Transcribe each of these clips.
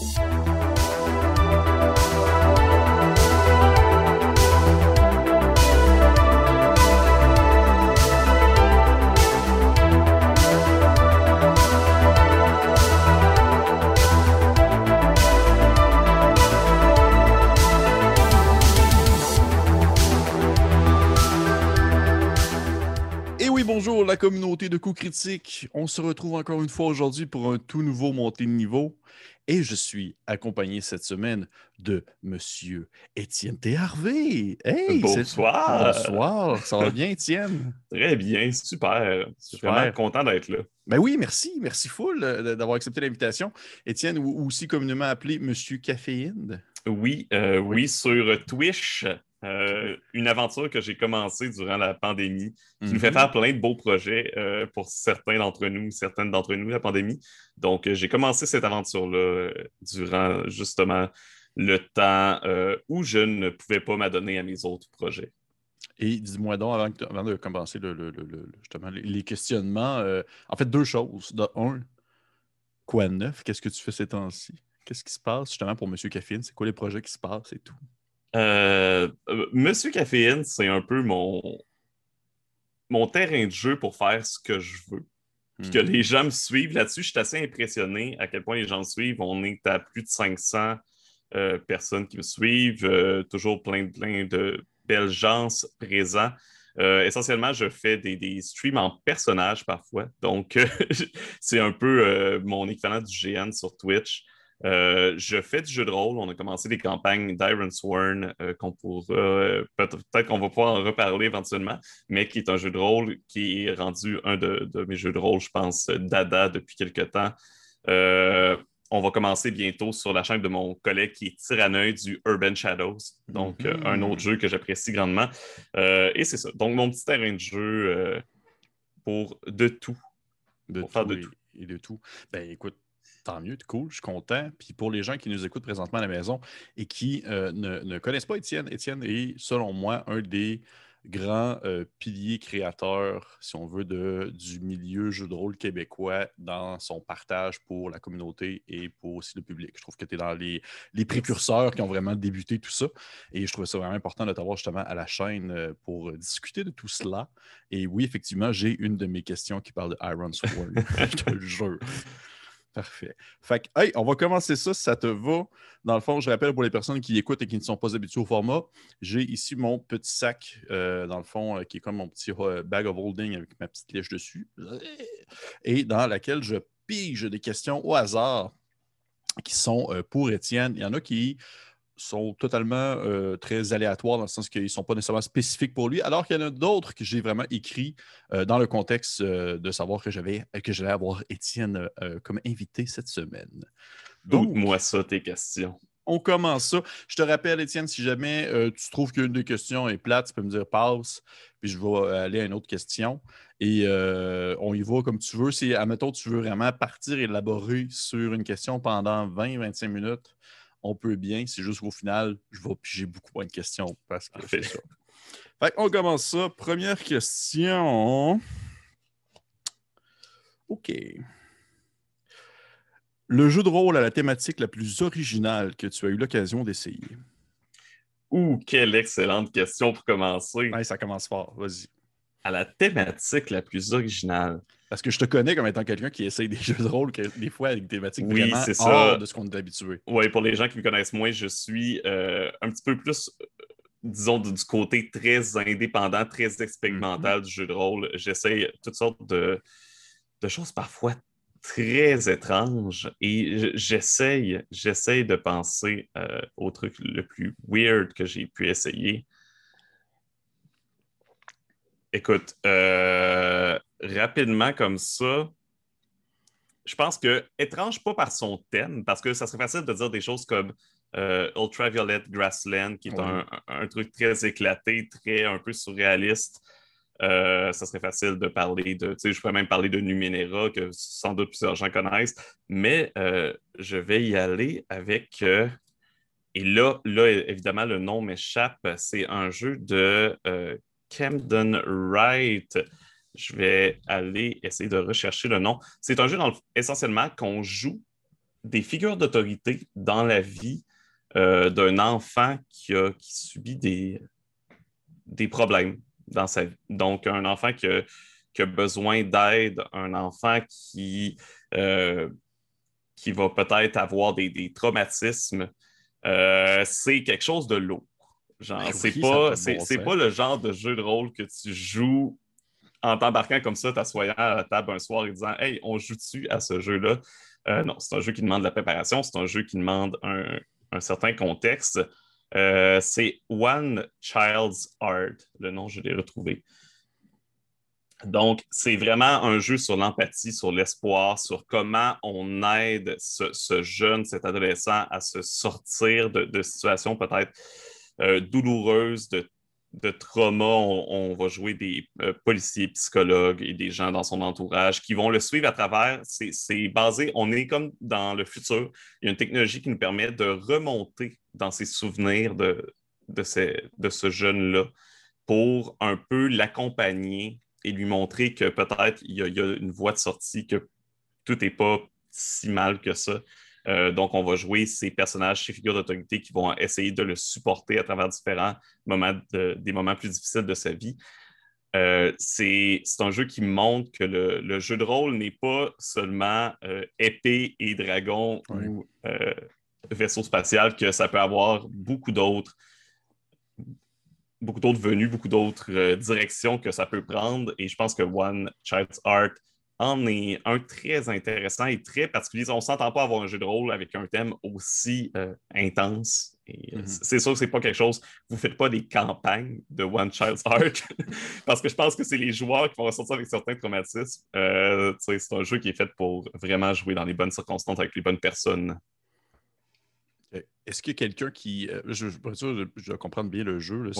Bye. La communauté de coups critiques. On se retrouve encore une fois aujourd'hui pour un tout nouveau montée de niveau. Et je suis accompagné cette semaine de Monsieur Étienne Théharvé. Hey, bonsoir. Bonsoir. Ça va bien, Étienne? Très bien, super. Je suis vraiment content d'être là. Ben oui, merci. Merci full euh, d'avoir accepté l'invitation. Étienne, ou aussi communément appelé Monsieur Caféine? Oui, euh, oui, sur Twitch. Euh, une aventure que j'ai commencée durant la pandémie, qui nous fait mhm. faire plein de beaux projets euh, pour certains d'entre nous, certaines d'entre nous, la pandémie. Donc, euh, j'ai commencé cette aventure-là durant justement le temps où je ne pouvais pas m'adonner à mes autres projets. Et dis-moi donc, avant, de commencer justement les questionnements, en fait, deux choses. De un, quoi de neuf? Qu'est-ce que tu fais ces temps-ci? Qu'est-ce qui se passe justement pour M. Caffine? C'est quoi les projets qui se passent et tout? Euh, euh, Monsieur Caféine, c'est un peu mon, mon terrain de jeu pour faire ce que je veux. Puis que hmm. les gens me suivent là-dessus, je suis assez impressionné à quel point les gens me suivent. On est à plus de 500 euh, personnes qui me suivent, toujours plein, plein de belles gens présents. essentiellement, je fais des, des, streams en personnage parfois. Donc, c'est un peu mon équivalent du GN sur Twitch. Euh, je fais du jeu de rôle. On a commencé des campagnes d'Iron Sworn euh, qu'on pourra, euh, peut-être qu'on va pouvoir en reparler éventuellement, mais qui est un jeu de rôle qui est rendu un de, mes jeux de rôle, je pense, dada depuis quelques temps. on va commencer bientôt sur la chaîne de mon collègue qui est Tyranneuil du Urban Shadows, donc un autre jeu que j'apprécie grandement. et c'est ça. Donc, mon petit terrain de jeu pour de tout. De faire de tout. Et de tout. Ben écoute, Tant mieux, cool, je suis content. Puis pour les gens qui nous écoutent présentement à la maison et qui euh, ne, connaissent pas Étienne, Étienne est, selon moi, un des grands euh, piliers créateurs, si on veut, de, du milieu jeu de rôle québécois dans son partage pour la communauté et pour aussi le public. Je trouve que tu es dans les, les, précurseurs qui ont vraiment débuté tout ça. Et je trouvais ça vraiment important de t'avoir justement à la chaîne euh, pour discuter de tout cela. Et oui, effectivement, j'ai une de mes questions qui parle de Iron Sword. je te le jure. Parfait. Fait que, hey, on va commencer ça si ça te va. Dans le fond, je rappelle pour les personnes qui écoutent et qui ne sont pas habituées au format, j'ai ici mon petit sac, euh, dans le fond, euh, qui est comme mon petit euh, bag of holding avec ma petite lèche dessus, et dans laquelle je pige des questions au hasard qui sont pour Étienne. Il y en a qui sont totalement euh, très aléatoires dans le sens qu'ils ne sont pas nécessairement spécifiques pour lui, alors qu'il y en a d'autres que j'ai vraiment écrits euh, dans le contexte euh, de savoir que j'avais que j'allais avoir Étienne comme invité cette semaine. Donc, moi ça tes questions. On commence ça. Je te rappelle, Étienne, si jamais tu trouves qu'une des questions est plate, tu peux me dire passe, puis je vais aller à une autre question. Et on y va comme tu veux. Si, admettons, tu veux vraiment partir élaborer sur une question pendant 20-25 minutes, on peut bien. C'est juste qu'au final, je vais piger beaucoup moins de questions parce que c'est ça. Fait on commence ça. Première question. OK. Le jeu de rôle à la thématique la plus originale que tu as eu l'occasion d'essayer? Ouh, quelle excellente question pour commencer. ça commence fort. Vas-y. À la thématique la plus originale. Parce que je te connais comme étant quelqu'un qui essaye des jeux de rôle, des fois avec des thématiques vraiment hors de ce qu'on est habitué. Oui, pour les gens qui me connaissent moins, je suis euh, un petit peu plus, disons, du côté très indépendant, très expérimental du jeu de rôle. J'essaye toutes sortes de, choses parfois très étranges et j'essaye, j'essaye de penser euh, au truc le plus weird que j'ai pu essayer. Écoute, euh, rapidement comme ça, je pense que étrange pas par son thème, parce que ça serait facile de dire des choses comme euh, Ultraviolet Grassland, qui est un, truc très éclaté, très un peu surréaliste. Euh, ça serait facile de parler de, tu sais, je pourrais même parler de Numenera, que sans doute plusieurs gens connaissent, mais je vais y aller avec, et là, là, évidemment, le nom m'échappe, c'est un jeu de Camden Wright. Je vais aller essayer de rechercher le nom. C'est un jeu essentiellement qu'on joue des figures d'autorité dans la vie euh, d'un enfant qui, a, qui subit des, problèmes dans sa vie. Donc, un enfant qui a, besoin d'aide, un enfant qui, euh, qui va peut-être avoir des, traumatismes, euh, c'est quelque chose de lourd. Genre, ben c'est pas, c'est, pas le genre de jeu de rôle que tu joues en t'embarquant comme ça, t'assoyant à la table un soir et disant Hey, on joue-tu à ce jeu-là? Euh, non, c'est un jeu qui demande de la préparation, c'est un jeu qui demande un, certain contexte. Euh, c'est One Child's Art, le nom, je l'ai retrouvé. Donc, c'est vraiment un jeu sur l'empathie, sur l'espoir, sur comment on aide ce, jeune, cet adolescent à se sortir de, situations peut-être euh, douloureuses, de de trauma, on, va jouer des euh, policiers, psychologues et des gens dans son entourage qui vont le suivre à travers. C'est basé, on est comme dans le futur. Il y a une technologie qui nous permet de remonter dans ses souvenirs de, ce jeune-là pour un peu l'accompagner et lui montrer que peut-être il y, a une voie de sortie, que tout n'est pas si mal que ça. Euh, donc, on va jouer ces personnages, ces figures d'autorité qui vont essayer de le supporter à travers différents moments, des moments plus difficiles de sa vie. Euh, c'est un jeu qui montre que le, jeu de rôle n'est pas seulement euh, épée et dragon ou vaisseau spatial, que ça peut avoir beaucoup d'autres beaucoup d'autres venues, beaucoup d'autres directions que ça peut prendre. Et je pense que One Child's Art en est un très intéressant et très particulier. On ne s'entend pas avoir un jeu de rôle avec un thème aussi euh, intense. Euh, mhm. C'est sûr que ce n'est pas quelque chose. Vous ne faites pas des campagnes de One Child's Heart parce que je pense que c'est les joueurs qui vont ressortir avec certains traumatismes. Euh, c'est un jeu qui est fait pour vraiment jouer dans les bonnes circonstances avec les bonnes personnes. Est-ce qu'il y a quelqu'un qui. Je, je, je, dois comprendre bien le jeu.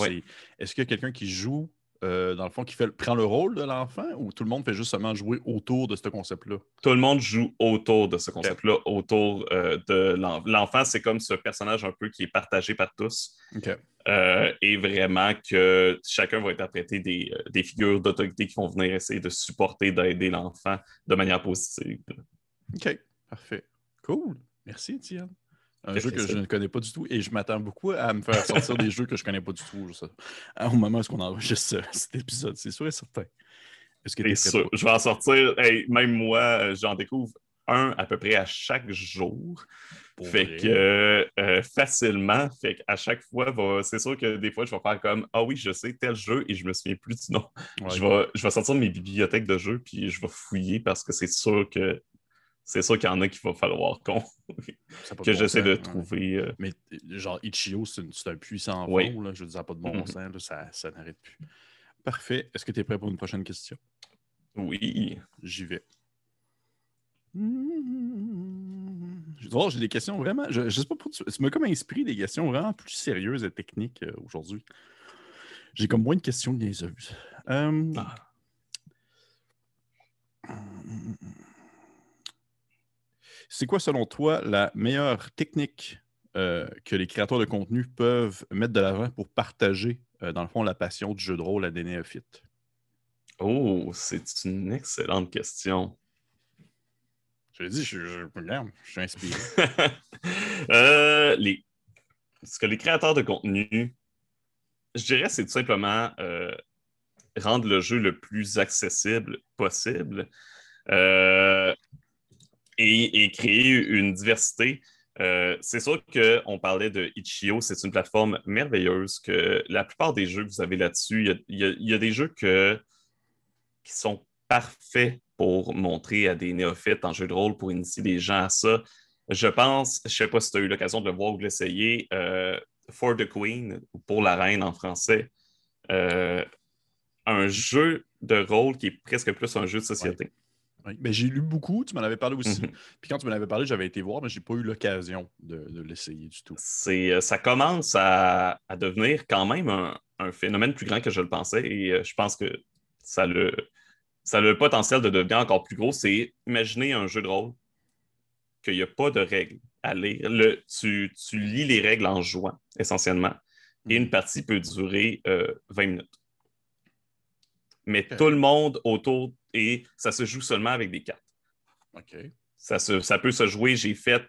Est-ce qu'il y a quelqu'un qui joue euh, dans le fond, qui fait, prend le rôle de l'enfant ou tout le monde fait juste seulement jouer autour de ce concept-là? Tout le monde joue autour de ce concept-là, autour euh, de l'enfant. C'est comme ce personnage un peu qui est partagé par tous. Euh, et vraiment que chacun va interpréter des, des figures d'autorité qui vont venir essayer de supporter, d'aider l'enfant de manière positive. OK, parfait. Cool. Étienne. Un jeu que je ne connais pas du tout et je m'attends beaucoup à me faire sortir des jeux que je ne connais pas du tout au moment où on enregistre cet épisode, c'est sûr et certain. Est-ce que sûr. Je vais en sortir, même moi, euh, j'en découvre un à peu près à chaque jour. fait que euh, facilement, fait à chaque fois, c'est sûr que des fois, je vais faire comme Ah oui, je sais tel jeu et je me souviens plus du nom. Je, vais, je vais sortir de mes bibliothèques de jeux puis je vais fouiller parce que c'est sûr que c'est sûr qu'il y en a qu'il va falloir qu'on que j'essaie de trouver. Euh. Mais genre Ichio, c'est un puissant oui. là, je ne dis pas de bon mm-hmm. sens, ça, ça n'arrête plus. Parfait. Est-ce que tu es prêt pour une prochaine question? Oui. J'y vais. Oh, j'ai des questions vraiment. Je, sais pas pour tu m'as comme inspiré des questions vraiment plus sérieuses et techniques euh, aujourd'hui. J'ai comme moins de questions niaiseuses. Euh... Ah. C'est quoi, selon toi, la meilleure technique euh, que les créateurs de contenu peuvent mettre de l'avant pour partager, euh, dans le fond, la passion du jeu de rôle à des néophytes? Oh, c'est une excellente question. Je l'ai dit, je, je, je, suis inspiré. Euh, les... Ce que les créateurs de contenu, je dirais, c'est tout simplement rendre le jeu le plus accessible possible et, créer une diversité. Euh, c'est sûr qu'on parlait de Itch.io, c'est une plateforme merveilleuse que la plupart des jeux que vous avez là-dessus, il y, a des jeux qui sont parfaits pour montrer à des néophytes en jeu de rôle, pour initier des gens à ça. Je pense, je ne sais pas si tu as eu l'occasion de le voir ou de l'essayer, euh, For the Queen, ou pour la reine en français, euh, un jeu de rôle qui est presque plus un jeu de société. Ben, j'ai lu beaucoup, tu m'en avais parlé aussi. Mhm. Puis quand tu m'en avais parlé, j'avais été voir, mais je n'ai pas eu l'occasion de, l'essayer du tout. Euh, ça commence à, devenir quand même un, phénomène plus grand que je le pensais et euh, je pense que ça, le, ça a le potentiel de devenir encore plus gros. C'est imaginer un jeu de rôle qu'il n'y a pas de règles à lire. Le, tu, lis les règles en jouant, essentiellement. Et une mhm. partie peut durer 20 euh, minutes. Mais tout le monde autour et ça se joue seulement avec des cartes. OK. Ça, ça peut se jouer. J'ai fait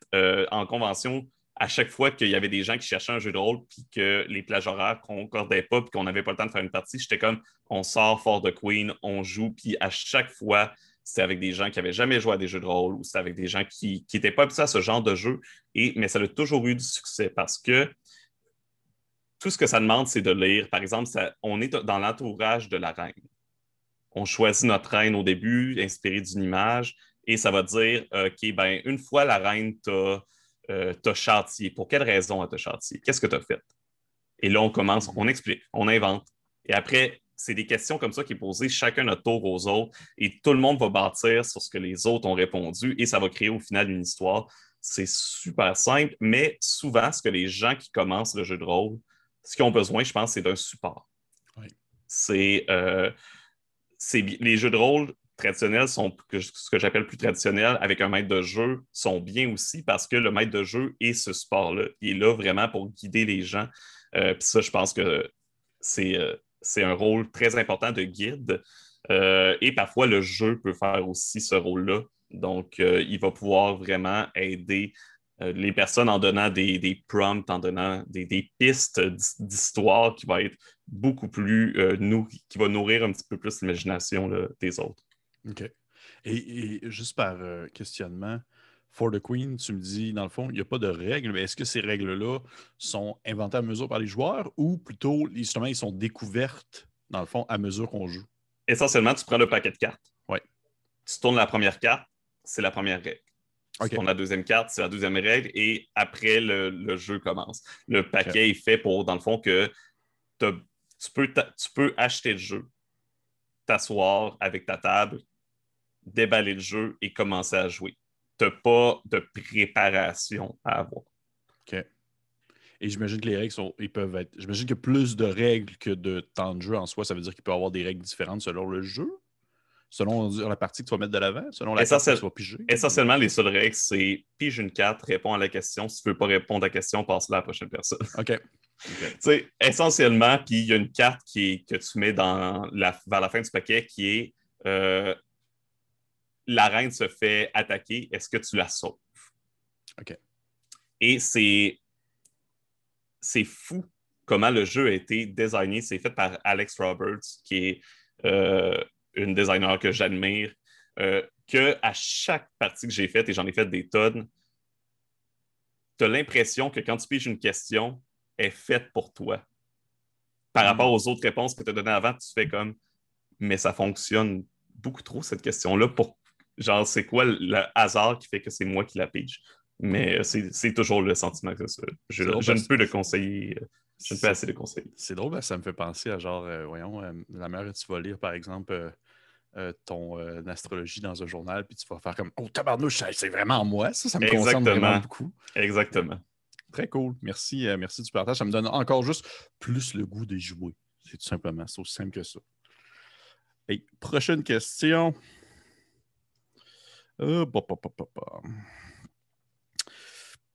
en convention à chaque fois qu'il y avait des gens qui cherchaient un jeu de rôle, puis que les plages horaires concordaient pas, puis qu'on n'avait pas le temps de faire une partie, j'étais comme, on sort fort de Queen, on joue, puis à chaque fois, c'était avec des gens qui n'avaient jamais joué à des jeux de rôle, ou c'était avec des gens qui n'étaient pas habitués à ce genre de jeu, et, mais ça a toujours eu du succès parce que tout ce que ça demande, c'est de lire. Par exemple, on est dans l'entourage de la reine. On choisit notre reine au début, inspiré d'une image, et ça va dire, OK, ben, une fois la reine t'a euh, châtié. Pour quelle raison elle t'a châtié? Qu'est-ce que tu as fait? Et là, on commence, on explique, on invente. Et après, c'est des questions comme ça qui sont posées chacun notre tour aux autres et tout le monde va bâtir sur ce que les autres ont répondu et ça va créer au final une histoire. C'est super simple, mais souvent, ce que les gens qui commencent le jeu de rôle, ce qu'ils ont besoin, je pense, c'est d'un support. C'est euh, les jeux de rôle traditionnels sont ce que j'appelle plus traditionnels avec un maître de jeu sont bien aussi parce que le maître de jeu est ce support-là. Il est là vraiment pour guider les gens. Euh, puis ça, je pense que c'est euh, c'est un rôle très important de guide. Euh, et parfois, le jeu peut faire aussi ce rôle-là. Donc, il va pouvoir vraiment aider les personnes en donnant des, prompts, en donnant des, pistes d'histoire qui va être beaucoup plus qui va nourrir un petit peu plus l'imagination des autres. OK. Et, juste par euh, questionnement, For the Queen, tu me dis, dans le fond, il n'y a pas de règles, mais est-ce que ces règles-là sont inventées à mesure par les joueurs ou plutôt, justement, ils sont découvertes, dans le fond, à mesure qu'on joue? Essentiellement, tu prends le paquet de cartes. Oui. Tu tournes la première carte, c'est la première règle. Tu tournes la deuxième carte, c'est la deuxième règle, et après, le, jeu commence. Le paquet est fait pour, dans le fond, que tu peux, tu peux acheter le jeu, t'asseoir avec ta table, déballer le jeu et commencer à jouer. Tu n'as pas de préparation à avoir. OK. Et j'imagine que les règles sont, ils peuvent être. J'imagine qu'il y a plus de règles que de temps de jeu en soi. Ça veut dire qu'il peut y avoir des règles différentes selon le jeu, selon la partie que tu vas mettre de l'avant, selon la carte que tu vas piger. Essentiellement, les seules règles, c'est pige une carte, réponds à la question. Si tu ne veux pas répondre à la question, passe-la à la prochaine personne. OK. sais, Essentiellement, puis il y a une carte qui que tu mets dans la, vers la fin du paquet qui est euh, la reine se fait attaquer, est-ce que tu la sauves? OK. Et c'est, c'est fou comment le jeu a été designé. C'est fait par Alex Roberts, qui est euh, une designer que j'admire, euh, que à chaque partie que j'ai faite, et j'en ai fait des tonnes, tu as l'impression que quand tu piges une question, elle est faite pour toi. Par hmm. rapport aux autres réponses que tu as données avant, tu fais comme, mais ça fonctionne beaucoup trop, cette question-là. Pour, genre, c'est quoi le hasard qui fait que c'est moi qui la pige? Mais euh, c'est toujours le sentiment que ça. Je, ne peux le conseiller. Euh, je ne peux assez le conseiller. C'est drôle, ça me fait penser à genre, euh, voyons, la mère, tu vas lire par exemple ton astrologie dans un journal, puis tu vas faire comme Oh tabarnouche, c'est vraiment moi, ça, ça me concerne vraiment beaucoup. Exactement. Très cool. Merci, merci du partage. Ça me donne encore juste plus le goût de jouer. C'est tout simplement, c'est aussi simple que ça. Et prochaine question. Euh,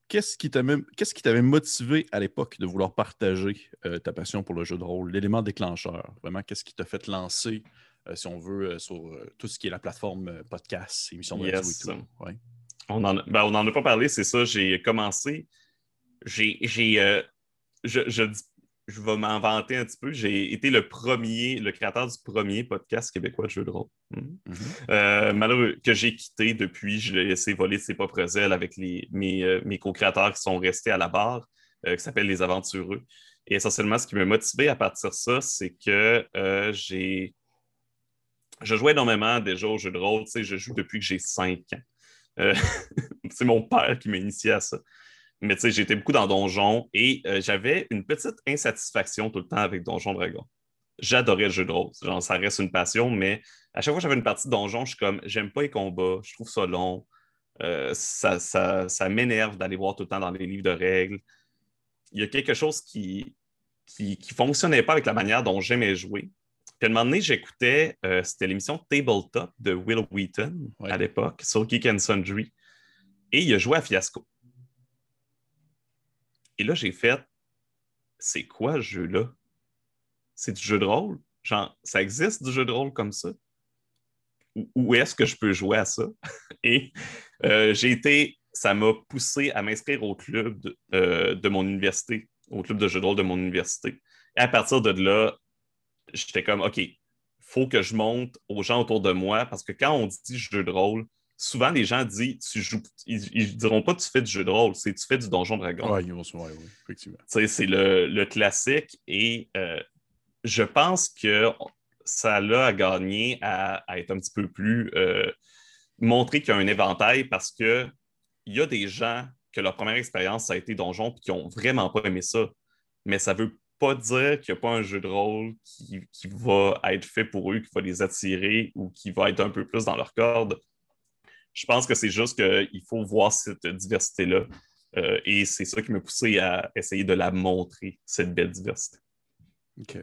qu'est-ce qui t'avait motivé à l'époque de vouloir partager euh, ta passion pour le jeu de rôle, l'élément déclencheur? Vraiment, qu'est-ce qui t'a fait lancer, euh, si on veut, sur tout ce qui est la plateforme podcast, émission de radio et tout? On n'en ben, a pas parlé, c'est ça. J'ai commencé. J'ai. je, je, dis je vais m'inventer un petit peu. J'ai été le premier, le créateur du premier podcast québécois de jeux de rôle. Hmm. Mhm. Euh, malheureux que j'ai quitté depuis, je l'ai laissé voler de ses propres ailes avec les, mes, euh, mes co-créateurs qui sont restés à la barre, euh, qui s'appellent Les Aventureux. Et essentiellement, ce qui m'a motivé à partir de ça, c'est que j'ai. Je jouais énormément déjà aux jeux de rôle. Tu sais, je joue depuis que j'ai 5 ans. c'est mon père qui m'a initié à ça. Mais tu sais, j'étais beaucoup dans Donjon et euh, j'avais une petite insatisfaction tout le temps avec Donjon Dragon. J'adorais le jeu de rôle. Genre, ça reste une passion, mais à chaque fois que j'avais une partie de Donjon, je suis comme, j'aime pas les combats, je trouve ça long. Euh, ça, ça, m'énerve d'aller voir tout le temps dans les livres de règles. Il y a quelque chose qui qui, fonctionnait pas avec la manière dont j'aimais jouer. Puis à un moment donné, j'écoutais, euh, c'était l'émission Tabletop de Will Wheaton à l'époque sur Geek and Sundry. Et il a joué à Fiasco. Et là, j'ai fait c'est quoi ce jeu-là? C'est du jeu de rôle? Genre, ça existe du jeu de rôle comme ça? Où est-ce que je peux jouer à ça? Et euh, j'ai été, ça m'a poussé à m'inscrire au club de, euh, de, mon université, au club de jeux de rôle de mon université. Et à partir de là, j'étais comme, OK, faut que je monte aux gens autour de moi parce que quand on dit jeu de rôle, souvent les gens disent, tu joues, ils, ne diront pas tu fais du jeu de rôle, c'est tu fais du donjon dragon. Oui, ils vont souvent, oui, effectivement. C'est le, le, classique et euh, je pense que ça l'a à gagner à, être un petit peu plus euh, montré qu'il y a un éventail parce qu'il y a des gens que leur première expérience, ça a été donjon et qui n'ont vraiment pas aimé ça. Mais ça veut pas dire qu'il n'y a pas un jeu de rôle qui, va être fait pour eux, qui va les attirer ou qui va être un peu plus dans leur corde. Je pense que c'est juste qu'il faut voir cette diversité-là. Euh, et c'est ça qui m'a poussé à essayer de la montrer, cette belle diversité. OK.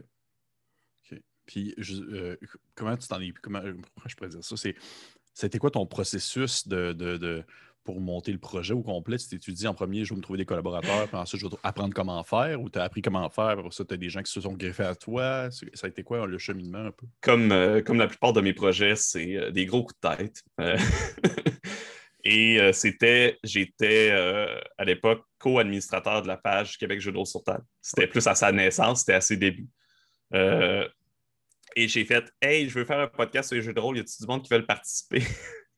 Puis, euh, comment tu t'en es. Comment, je pourrais dire ça? C'était quoi ton processus de pour monter le projet au complet? Tu t'étudies en premier, je vais me trouver des collaborateurs, puis ensuite je vais apprendre comment faire, ou tu as appris comment faire, pour ça, tu as des gens qui se sont greffés à toi. Ça a été quoi le cheminement un peu? Comme, euh, comme la plupart de mes projets, c'est euh, des gros coups de tête. Euh, et c'était, j'étais à l'époque co-administrateur de la page Québec Jeux de rôle sur table. C'était plus à sa naissance, c'était à ses débuts. et j'ai fait Hey, je veux faire un podcast sur les jeux de rôle, y a-t-il du monde qui veut participer?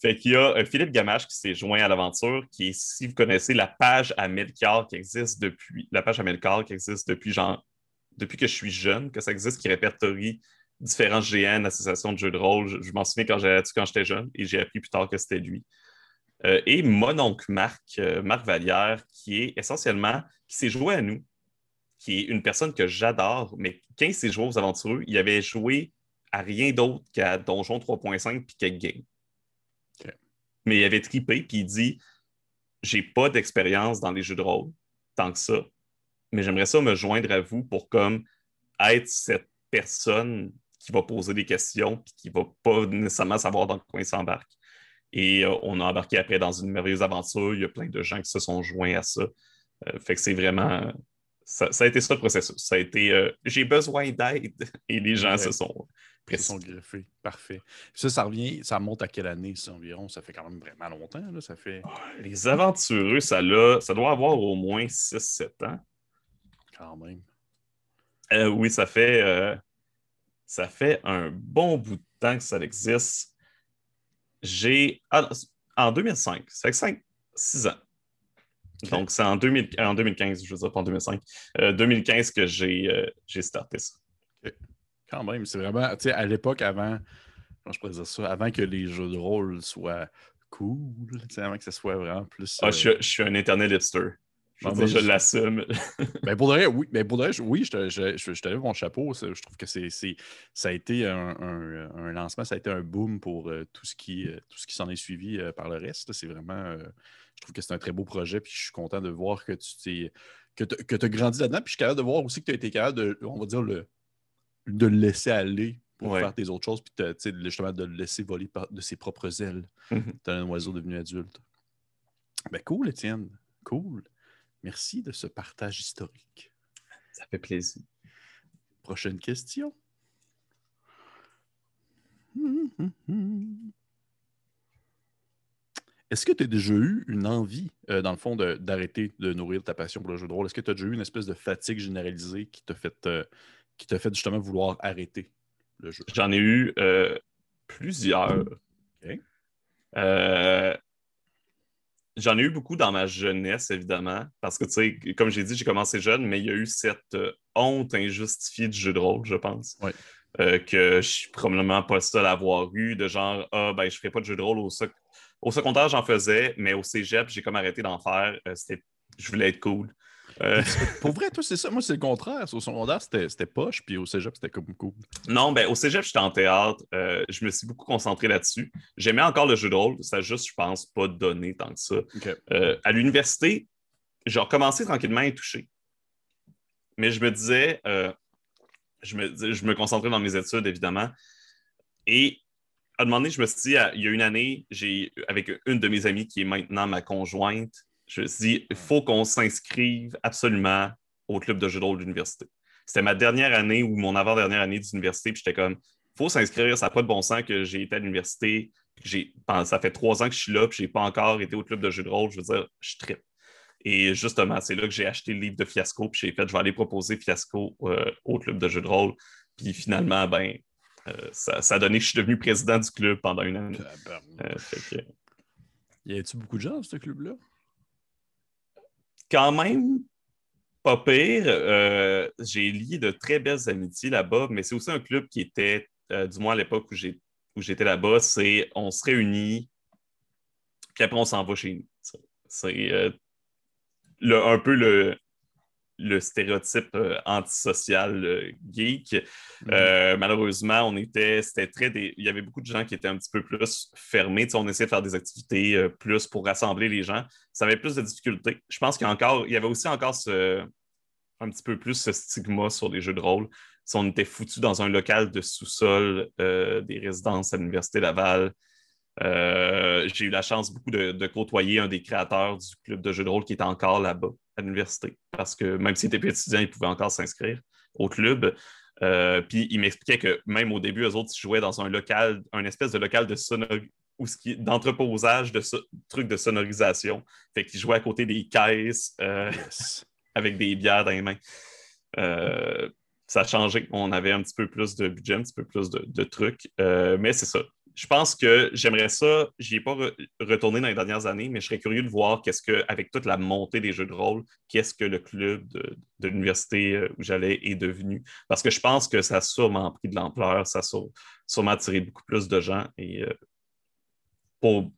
Fait qu'il y a euh, Philippe Gamache qui s'est joint à l'aventure, qui est, si vous connaissez, la page à Melcar qui existe depuis, la page à qui existe depuis genre, depuis que je suis jeune, que ça existe, qui répertorie différents GN, associations de jeux de rôle. Je, m'en souviens quand j'étais jeune et j'ai appris plus tard que c'était lui. Euh, et mon oncle Marc, euh, Marc Vallière, qui est essentiellement, qui s'est joué à nous, qui est une personne que j'adore, mais quand il s'est joué aux aventureux, il avait joué à rien d'autre qu'à Donjon 3.5 puis qu'à Game mais il avait tripé, puis il dit J'ai pas d'expérience dans les jeux de rôle, tant que ça, mais j'aimerais ça me joindre à vous pour comme être cette personne qui va poser des questions, puis qui va pas nécessairement savoir dans quoi il s'embarque. Et euh, on a embarqué après dans une merveilleuse aventure. Il y a plein de gens qui se sont joints à ça. Euh, fait que c'est vraiment. Ça, a été ça le processus. Ça a été euh, j'ai besoin d'aide et les gens se sont ils sont greffés. Parfait. Ça, ça revient, ça monte à quelle année, ça, environ? Ça fait quand même vraiment longtemps, là. Ça fait... Les aventureux, ça, ça doit avoir au moins 6-7 ans. Quand même. Euh, oui, ça fait, euh, ça fait un bon bout de temps que ça existe. J'ai... Ah, en 2005, ça fait 5, 6 ans. Donc, c'est en, 2015, je veux dire, pas en 2005. 2015 euh, que j'ai, j'ai starté ça. Quand même, c'est vraiment, tu sais, à l'époque, avant, comment je pourrais dire ça, avant que les jeux de rôle soient cool, avant que ce soit vraiment plus. Ah, je, suis un éternel hipster. Je, je l'assume. ben pour de oui, ben pour de oui, je, je, je, te lève mon chapeau. Je trouve que c'est, ça a été un, un, lancement, ça a été un boom pour euh, tout ce qui, euh, tout ce qui s'en est suivi euh, par le reste. C'est vraiment, je trouve que c'est un très beau projet. Puis je suis content de voir que tu t'es, que tu as grandi là-dedans. Puis je suis capable de voir aussi que tu as été capable de, on va dire, le, de le laisser aller pour faire tes autres choses, puis justement de le laisser voler de ses propres ailes. Mm un oiseau devenu adulte. Ben cool, Étienne. Cool. Merci de ce partage historique. Ça fait plaisir. Prochaine question. Est-ce que tu as déjà eu une envie, euh, dans le fond, d'arrêter de, nourrir ta passion pour le jeu de rôle? Est-ce que tu as déjà eu une espèce de fatigue généralisée qui t'a fait euh, qui t'a fait justement vouloir arrêter le jeu? J'en ai eu euh, plusieurs. Euh, j'en ai eu beaucoup dans ma jeunesse, évidemment, parce que, tu sais, comme j'ai dit, j'ai commencé jeune, mais il y a eu cette euh, honte injustifiée du jeu de rôle, je pense. que je suis probablement pas seul à avoir eu, de genre, ah, ben, je ferai pas de jeu de rôle au, au secondaire, j'en faisais, mais au cégep, j'ai comme arrêté d'en faire. c'était je voulais être cool. Euh, pour vrai, toi, c'est ça. Moi, c'est le contraire. Au secondaire, c'était poche, puis au cégep, c'était comme cool. Non, ben, au cégep, j'étais en théâtre. Euh, je me suis beaucoup concentré là-dessus. J'aimais encore le jeu de rôle. Ça juste, je pense, pas donné tant que ça. Euh, à l'université, j'ai recommencé tranquillement à y toucher. Mais je me disais, je, me, je me concentrais dans mes études, évidemment. Et à un moment donné, je me suis dit, il y a une année, j'ai avec une de mes amies qui est maintenant ma conjointe, je me suis dit, il faut qu'on s'inscrive absolument au club de jeux de rôle de l'université. C'était ma dernière année ou mon avant-dernière année d'université, puis j'étais comme, il faut s'inscrire, ça n'a pas de bon sens que j'ai été à l'université, ça fait trois ans que je suis là, puis je n'ai pas encore été au club de jeux de rôle. Je veux dire, je tripe. Et justement, c'est là que j'ai acheté le livre de Fiasco, puis j'ai fait, je vais aller proposer Fiasco euh, au club de jeux de rôle. Puis finalement, ben, euh, ça, a donné que je suis devenu président du club pendant une année. Euh, y a-t-il beaucoup de gens dans ce club-là? Quand même, pas pire. j'ai lié de très belles amitiés là-bas, mais c'est aussi un club qui était, du moins à l'époque où j'étais là-bas, c'est on se réunit, puis après on s'en va chez nous. C'est un peu le, le stéréotype euh, antisocial euh, geek. Mhm. Euh, malheureusement, on était, c'était très, il y avait beaucoup de gens qui étaient un petit peu plus fermés. on essayait de faire des activités plus pour rassembler les gens. Ça avait plus de difficultés. Je pense qu'il y, encore, il y avait aussi encore ce, un petit peu plus ce stigma sur les jeux de rôle. Si on était foutu dans un local de sous-sol des résidences à l'Université Laval, euh, j'ai eu la chance beaucoup de, côtoyer un des créateurs du club de jeux de rôle qui était encore là-bas à l'université. Parce que même s'il était plus étudiant, il pouvait encore s'inscrire au club. Euh, puis il m'expliquait que même au début, eux autres, ils jouaient dans un local, un espèce de local de d'entreposage de trucs de sonorisation. Fait qu'ils jouaient à côté des caisses euh, avec des bières dans les mains. ça a changé. On avait un petit peu plus de budget, un petit peu plus de trucs. mais c'est ça je pense que j'aimerais ça. Je n'y ai pas retourné dans les dernières années, mais je serais curieux de voir qu'est-ce que, avec toute la montée des jeux de rôle, qu'est-ce que le club de, l'université euh, où j'allais est devenu. Parce que je pense que ça a sûrement pris de l'ampleur, ça a sûrement attiré beaucoup plus de gens et euh, pour,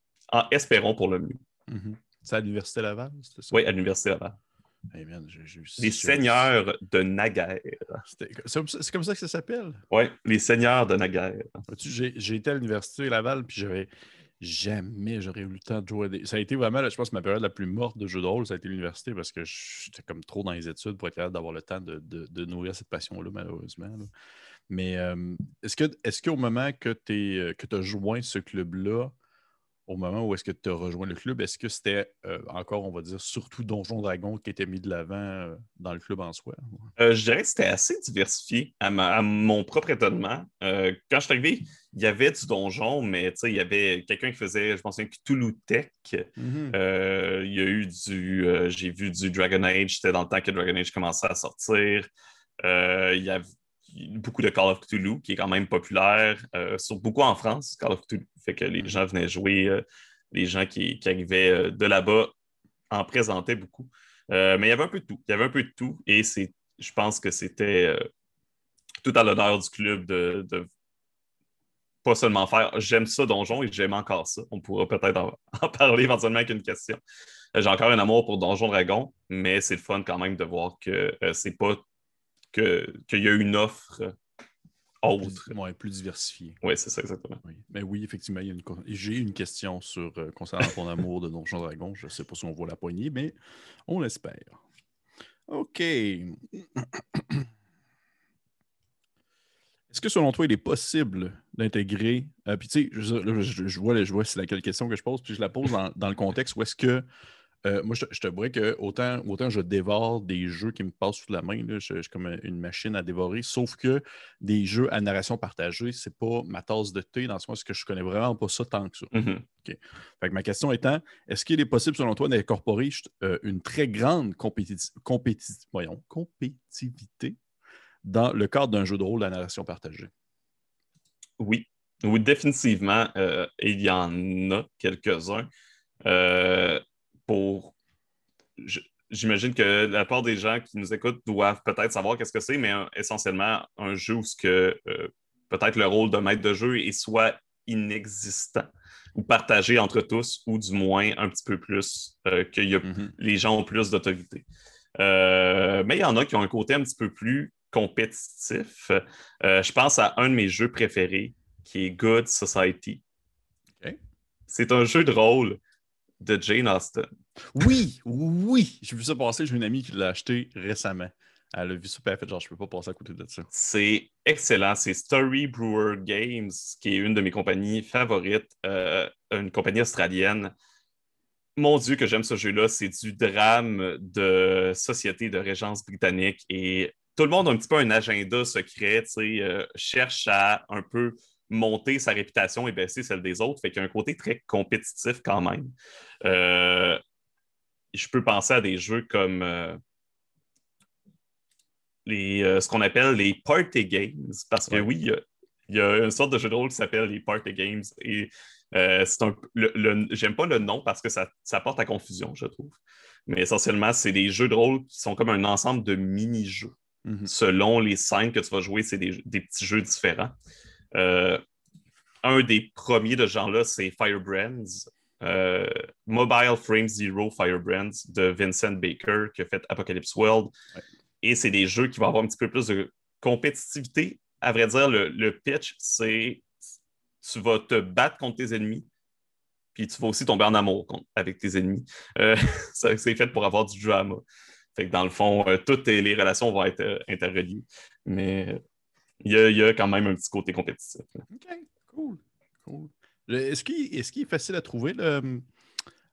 espérons pour le mieux. Mm-hmm. C'est à l'Université Laval, c'est ça? Oui, à l'Université Laval les seigneurs de Naguère. C'est comme ça que ça s'appelle? Oui, les seigneurs de Naguère. J'ai été à l'université Laval, puis j'avais jamais j'aurais eu le temps de jouer. Des... Ça a été vraiment, je pense, ma période la plus morte de jeu de rôle, ça a été l'université parce que j'étais comme trop dans les études pour être capable d'avoir le temps de, de, nourrir cette passion-là, malheureusement. Mais euh, est-ce qu'au est qu'au moment que tu as joint ce club-là, au moment où est-ce que tu as rejoint le club, est-ce que c'était euh, encore, on va dire, surtout Donjon Dragon qui était mis de l'avant euh, dans le club en soi? Euh, je dirais que c'était assez diversifié à, mon propre étonnement. quand je suis arrivé, il y avait du donjon, mais il y avait quelqu'un qui faisait, je pense, un Cthulhu Tech. Mm-hmm. il y a eu du. J'ai vu du Dragon Age, c'était dans le temps que Dragon Age commençait à sortir. il y avait beaucoup de Call of Cthulhu, qui est quand même populaire, euh, sur, beaucoup en France, Call of Cthulhu. Fait que les mm-hmm. gens venaient jouer, euh, les gens qui, arrivaient euh, de là-bas en présentaient beaucoup. mais il y avait un peu de tout. Il y avait un peu de tout. Et je pense que c'était tout à l'honneur du club de, pas seulement faire j'aime ça, Donjon, et j'aime encore ça. On pourra peut-être en, en, parler éventuellement avec une question. J'ai encore un amour pour Donjon Dragon, mais c'est le fun quand même de voir que c'est pas qu'il y a une offre autre. Plus, plus diversifiée. Oui, c'est ça, exactement. Mais oui, effectivement, j'ai une question sur, euh, concernant ton amour de Donjon Dragon. Je ne sais pas si on voit la poignée, mais on l'espère. OK. Est-ce que selon toi, il est possible d'intégrer. Euh, puis tu sais, je, vois, je vois c'est laquelle question que je pose, puis je la pose dans, dans le contexte où est-ce que euh, moi, je, te dirais que autant, autant je dévore des jeux qui me passent sous la main, je, suis comme une machine à dévorer, sauf que des jeux à narration partagée, c'est pas ma tasse de thé, dans ce sens que je connais vraiment pas ça tant que ça. Mm-hmm. ma question étant, est-ce qu'il est possible, selon toi, d'incorporer euh, une très grande voyons, compétitivité dans le cadre d'un jeu de rôle à narration partagée? Oui. Oui, définitivement, euh, il y en a quelques-uns pour. J'imagine que la part des gens qui nous écoutent doivent peut-être savoir qu'est-ce que c'est, mais essentiellement un jeu où que euh, peut-être le rôle de maître de jeu est soit inexistant ou partagé entre tous, ou du moins un petit peu plus, euh, que mm-hmm. les gens ont plus d'autorité. Euh, mais il y en a qui ont un côté un petit peu plus compétitif. je pense à un de mes jeux préférés qui est Good Society. C'est un jeu de rôle de Jane Austen. Oui, oui, j'ai vu ça passer. J'ai une amie qui l'a acheté récemment. Elle a vu ça, elle fait genre, je peux pas passer à côté de ça. C'est excellent. C'est Story Brewer Games, qui est une de mes compagnies favorites, euh, une compagnie australienne. Mon Dieu, que j'aime ce jeu-là. C'est du drame de société de régence britannique et tout le monde a un petit peu un agenda secret, tu sais, euh, cherche à un peu monter sa réputation et baisser celle des autres. Fait qu'il y a un côté très compétitif quand même. Euh, je peux penser à des jeux comme euh, les, euh, ce qu'on appelle les party games. Parce que oui, il y, a, une sorte de jeu de rôle qui s'appelle les party games. Et c'est un. J'aime pas le nom parce que ça, ça porte à confusion, je trouve. Mais essentiellement, c'est des jeux de rôle qui sont comme un ensemble de mini-jeux. Mhm. Selon les scènes que tu vas jouer, c'est des, petits jeux différents. Euh, un des premiers de ce genre-là, c'est Firebrands. Euh, Mobile Frame Zero Firebrands de Vincent Baker qui a fait Apocalypse World. Et c'est des jeux qui vont avoir un petit peu plus de compétitivité. À vrai dire, le, pitch, c'est tu vas te battre contre tes ennemis, puis tu vas aussi tomber en amour avec tes ennemis. Euh, c'est fait pour avoir du drama. Fait que dans le fond, euh, toutes les relations vont être interreliées. Mais il y, a, quand même un petit côté compétitif. OK, cool. cool. Est-ce qu'il est, facile à trouver le,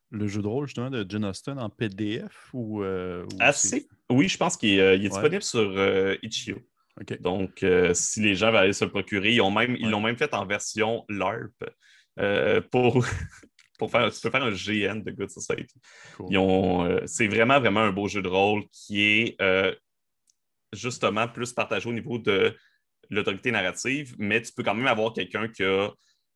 le, jeu de rôle justement de John Austin en PDF ou, euh, Assez. Oui, je pense qu'il est, disponible sur Itch.io. Donc, si les gens veulent aller se le procurer, ils l'ont même, même fait en version LARP pour, pour faire, tu peux faire un GN de Good Society. Euh, c'est vraiment, vraiment un beau jeu de rôle qui est euh, justement plus partagé au niveau de l'autorité narrative, mais tu peux quand même avoir quelqu'un qui a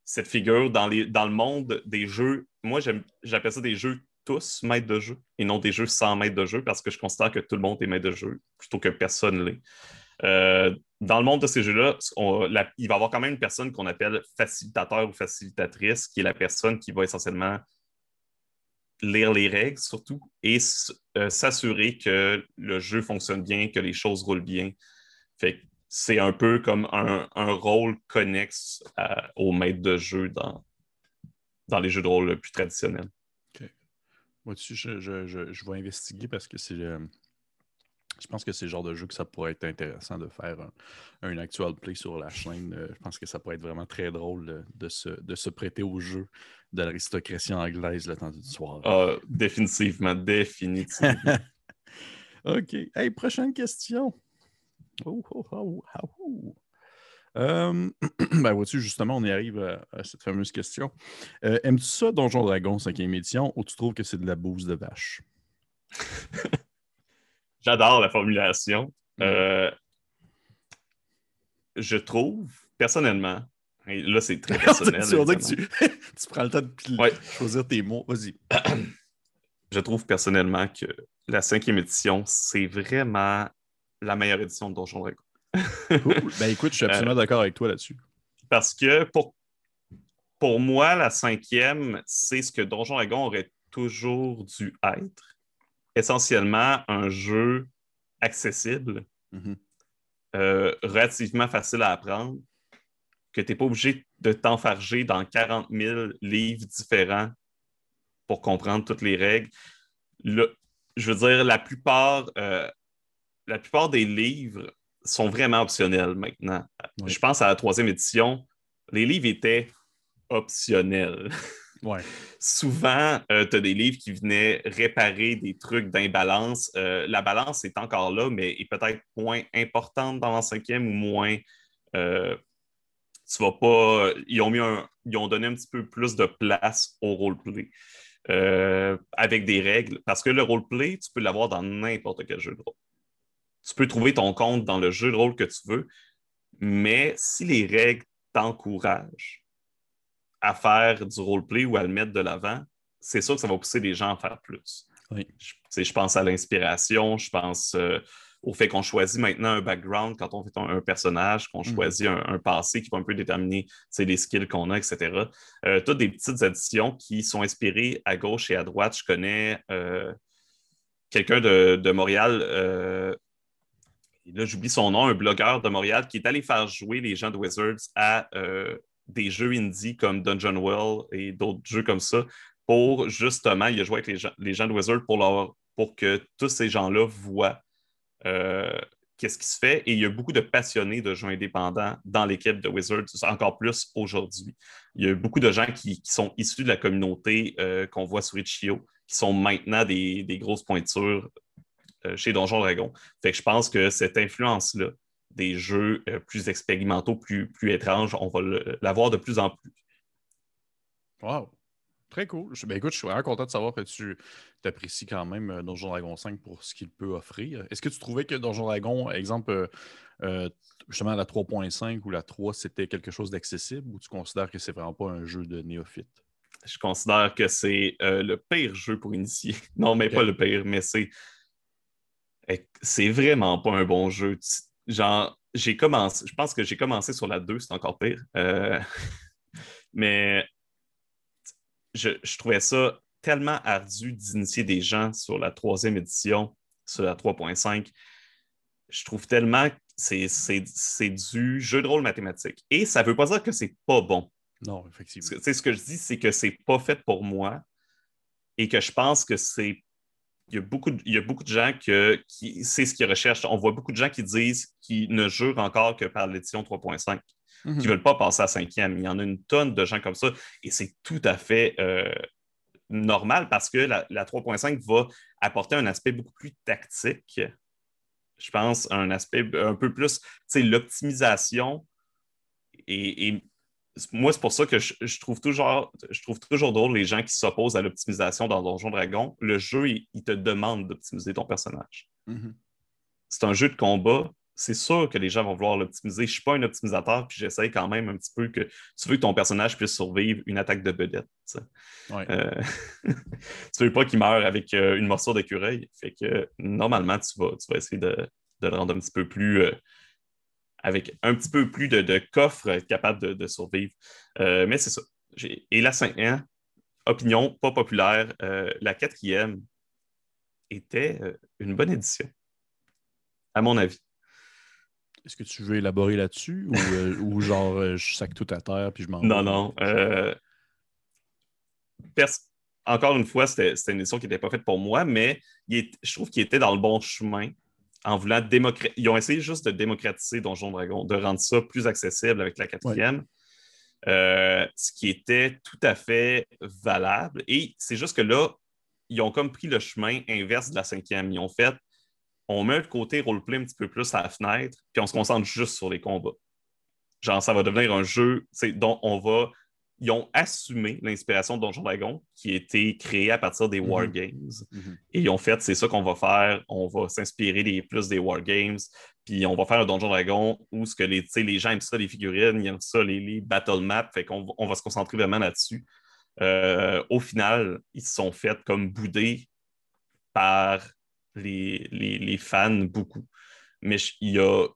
cette figure dans, les, dans le monde des jeux. Moi, j'appelle ça des jeux tous maîtres de jeu et non des jeux sans maître de jeu parce que je considère que tout le monde est maître de jeu plutôt que personne l'est. Euh, dans le monde de ces jeux-là, il va y avoir quand même une personne qu'on appelle facilitateur ou facilitatrice, qui est la personne qui va essentiellement lire les règles surtout et euh, s'assurer que le jeu fonctionne bien, que les choses roulent bien. Fait c'est un peu comme un, rôle connexe au maître de jeu dans, dans les jeux de rôle plus traditionnels. Moi, dessus, je, je, vais investiguer parce que c'est. Euh, je pense que c'est le genre de jeu que ça pourrait être intéressant de faire un, actual play sur la chaîne. Euh, je pense que ça pourrait être vraiment très drôle de, se, de se prêter au jeu de l'aristocratie anglaise le temps du soir. Ah, définitivement, définitivement. OK. Hey, prochaine question. Oh, oh, oh, oh euh, ben vois-tu, justement, on y arrive à, cette fameuse question. Euh, aimes-tu ça, Donjon Dragon 5e édition, ou tu trouves que c'est de la bouse de vache? J'adore la formulation. Mm. Euh, je trouve, personnellement, et là c'est très personnel. tu, tu, prends le temps de choisir tes mots. Vas-y. je trouve personnellement que la cinquième édition, c'est vraiment la meilleure édition de Donjon Dragon. cool. Ben écoute, je suis absolument euh, d'accord avec toi là-dessus. Parce que pour, pour moi, la cinquième, c'est ce que Donjon Dragon aurait toujours dû être essentiellement un jeu accessible, mm-hmm. euh, relativement facile à apprendre, que tu n'es pas obligé de t'enfarger dans 40 000 livres différents pour comprendre toutes les règles. je veux dire, la plupart, euh, la plupart des livres sont vraiment optionnels maintenant. Je pense à la troisième édition, les livres étaient optionnels. Souvent, euh, tu as des livres qui venaient réparer des trucs d'imbalance. Euh, la balance est encore là, mais est peut-être moins importante dans la cinquième ou moins. Euh, tu vas pas. Ils ont, mis ils ont donné un petit peu plus de place au roleplay avec des règles. Parce que le roleplay, tu peux l'avoir dans n'importe quel jeu de rôle. Tu peux trouver ton compte dans le jeu de rôle que tu veux, mais si les règles t'encouragent, à faire du roleplay ou à le mettre de l'avant, c'est sûr que ça va pousser les gens à faire plus. Je, je pense à l'inspiration, je pense euh, au fait qu'on choisit maintenant un background quand on fait un, personnage, qu'on mm. choisit un, passé qui va un peu déterminer les skills qu'on a, etc. Euh, toutes des petites additions qui sont inspirées à gauche et à droite. Je connais euh, quelqu'un de, de, Montréal, là j'oublie son nom, un blogueur de Montréal qui est allé faire jouer les gens de Wizards à des jeux indie comme Dungeon Well et d'autres jeux comme ça pour justement, il a joué avec les gens, les gens de Wizard pour, leur, pour que tous ces gens-là voient euh, qu'est-ce qui se fait. Et il y a beaucoup de passionnés de jeux indépendants dans l'équipe de Wizards, encore plus aujourd'hui. Il y a beaucoup de gens qui, sont issus de la communauté euh, qu'on voit sur Itch.io, qui sont maintenant des, grosses pointures euh, chez Donjon Dragon. Fait que je pense que cette influence-là des jeux euh, plus expérimentaux, plus, plus étranges. On va l'avoir de plus en plus. Wow! Très cool. Ben, écoute, je suis vraiment content de savoir que tu apprécies quand même euh, Donjon Dragon 5 pour ce qu'il peut offrir. Est-ce que tu trouvais que Donjon Dragon, exemple, euh, justement la 3.5 ou la 3, c'était quelque chose d'accessible ou tu considères que c'est vraiment pas un jeu de néophyte? Je considère que c'est le pire jeu pour initier. Non, mais pas le pire, mais c'est. Eh, c'est vraiment pas un bon jeu genre, j'ai commencé, je pense que j'ai commencé sur la 2, c'est encore pire. Euh, mais je, trouvais ça tellement ardu d'initier des gens sur la troisième édition, sur la 3.5. Je trouve tellement que c'est du jeu de rôle mathématique. Et ça ne veut pas dire que c'est pas bon. Non, effectivement. Ce que je dis, c'est que c'est pas fait pour moi et que je pense que c'est il y a beaucoup de, il y a beaucoup de gens qui c'est ce qu'ils recherchent. On voit beaucoup de gens qui disent qu'ils ne jurent encore que par l'édition 3.5, qui ne mhm. veulent pas passer à cinquième. Il y en a une tonne de gens comme ça et c'est tout à fait euh, normal parce que la, 3.5 va apporter un aspect beaucoup plus tactique. Je pense un aspect un peu plus, l'optimisation et, moi, c'est pour ça que je, trouve toujours, je trouve toujours drôle les gens qui s'opposent à l'optimisation dans Donjon Dragon. Le jeu, il, te demande d'optimiser ton personnage. Mm-hmm. C'est un jeu de combat. C'est sûr que les gens vont vouloir l'optimiser. Je ne suis pas un optimisateur, puis j'essaye quand même un petit peu que tu veux que ton personnage puisse survivre une attaque de vedette. Tu ne euh, veux pas qu'il meure avec euh, une morsure d'écureuil. Fait que normalement, tu vas, tu vas essayer de, le rendre un petit peu plus. Euh, avec un petit peu plus de, de coffre capable de, survivre. Euh, mais c'est ça. Et la cinquième, opinion pas populaire, euh, la quatrième était euh, une bonne édition, à mon avis. Est-ce que tu veux élaborer là-dessus ou, genre je sac tout à terre puis je m'en Non, non. Encore une fois, c'était une édition qui n'était pas faite pour moi, mais je trouve qu'il était dans le bon chemin en voulant démocratiser. Ils ont essayé juste de démocratiser Donjon Dragon, de rendre ça plus accessible avec la quatrième. Euh, ce qui était tout à fait valable. Et c'est juste que là, ils ont comme pris le chemin inverse de la cinquième. Ils ont fait on met le côté roleplay un petit peu plus à la fenêtre, puis on se concentre juste sur les combats. Genre, ça va devenir un jeu dont on va ils ont assumé l'inspiration de Donjon Dragon qui a été créée à partir des War. Games. Mhm. Et ils ont fait, c'est ça qu'on va faire, on va s'inspirer des, plus des War Games, puis on va faire un Donjon Dragon où ce que les, les gens aiment ça, les figurines, ils aiment ça, les, battle maps, fait qu'on on va se concentrer vraiment là-dessus. Euh, au final, ils se sont faits comme boudés par les, fans beaucoup. Mais il y a,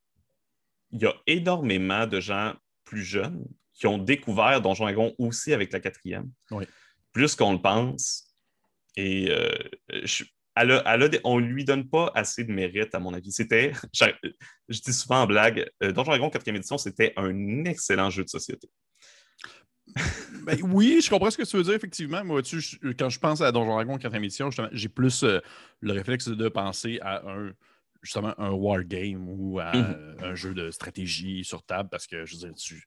il y a énormément de gens plus jeunes qui ont découvert Donjon Dragon aussi avec la quatrième. Plus qu'on le pense. Et euh, on ne lui donne pas assez de mérite, à mon avis. C'était, je, dis souvent en blague, euh, Donjon Dragon 4e édition, c'était un excellent jeu de société. Ben oui, je comprends ce que tu veux dire, effectivement. Moi, tu, quand je pense à Donjon Dragon 4e édition, j'ai plus euh, le réflexe de penser à un justement un wargame ou à mhm. un jeu de stratégie sur table parce que je veux dire, tu,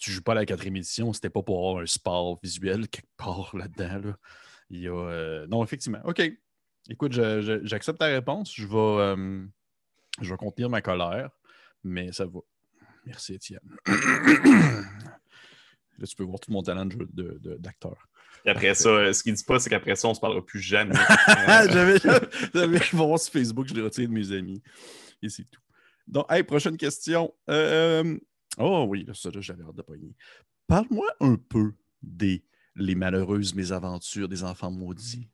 tu joues pas à la quatrième édition, c'était pas pour avoir un sport visuel quelque part là-dedans. Il y a, euh, Non, effectivement. OK. Écoute, j'accepte ta réponse. Je vais, euh, je vais contenir ma colère, mais ça va. Merci, Étienne. Là, tu peux voir tout mon talent d'acteur. De, de, Et après ça, ce qu'il dit pas, c'est qu'après ça, on se parlera plus jamais. j'avais, j'avais, voir sur Facebook, je l'ai retiré de mes amis. Et c'est tout. Donc, hey, prochaine question. Euh, Oh oui, ça, j'avais hâte de pogner. Parle-moi un peu des les malheureuses mésaventures des enfants maudits.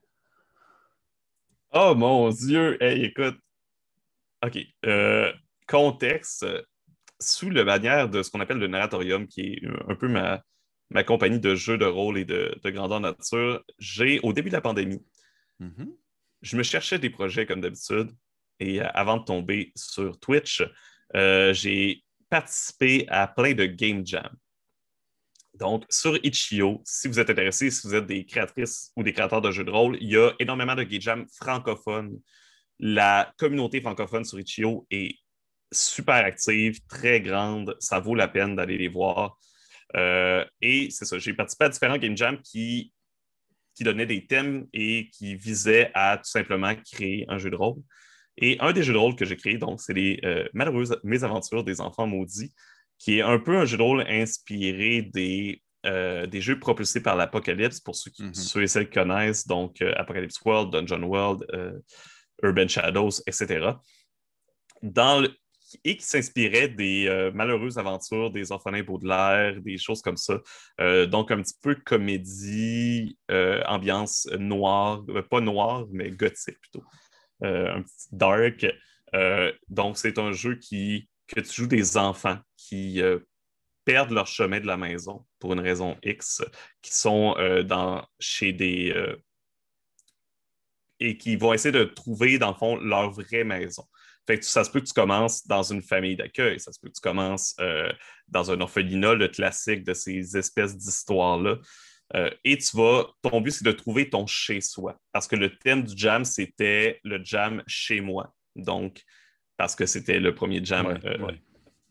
Oh mon Dieu! Hey, écoute. OK. Euh, contexte. Sous la bannière de ce qu'on appelle le narratorium, qui est un peu ma, ma compagnie de jeux de rôle et de, grandeur nature, j'ai, au début de la pandémie, mm-hmm. je me cherchais des projets comme d'habitude. Et euh, avant de tomber sur Twitch, euh, j'ai participer à plein de game jams. Donc, sur Itch.io, si vous êtes intéressé, si vous êtes des créatrices ou des créateurs de jeux de rôle, il y a énormément de game jams francophones. La communauté francophone sur Itch.io est super active, très grande. Ça vaut la peine d'aller les voir. Euh, et c'est ça, j'ai participé à différents game jams qui, qui donnaient des thèmes et qui visaient à tout simplement créer un jeu de rôle. Et un des jeux de rôle que j'ai créé, donc, c'est les euh, Malheureuses Mésaventures des enfants maudits, qui est un peu un jeu de rôle inspiré des, euh, des jeux propulsés par l'Apocalypse, pour ceux, qui, mm et celles qui connaissent, donc Apocalypse World, Dungeon World, Urban Shadows, etc. Dans le, et qui s'inspirait des euh, malheureuses aventures des orphelins Baudelaire, des choses comme ça. Euh, donc, un petit peu comédie, euh, ambiance noire, pas noire, mais gothique plutôt. Un petit dark. donc, c'est un jeu qui, que tu joues des enfants qui perdent leur chemin de la maison pour une raison X, qui sont dans, chez des. et qui vont essayer de trouver, dans le fond, leur vraie maison. Fait que ça se peut que tu commences dans une famille d'accueil, ça se peut que tu commences euh, dans un orphelinat, le classique de ces espèces d'histoires-là. Euh, et tu vas, ton but, c'est de trouver ton chez-soi. Parce que le thème du jam, c'était le jam chez moi. Donc, parce que c'était le premier jam euh,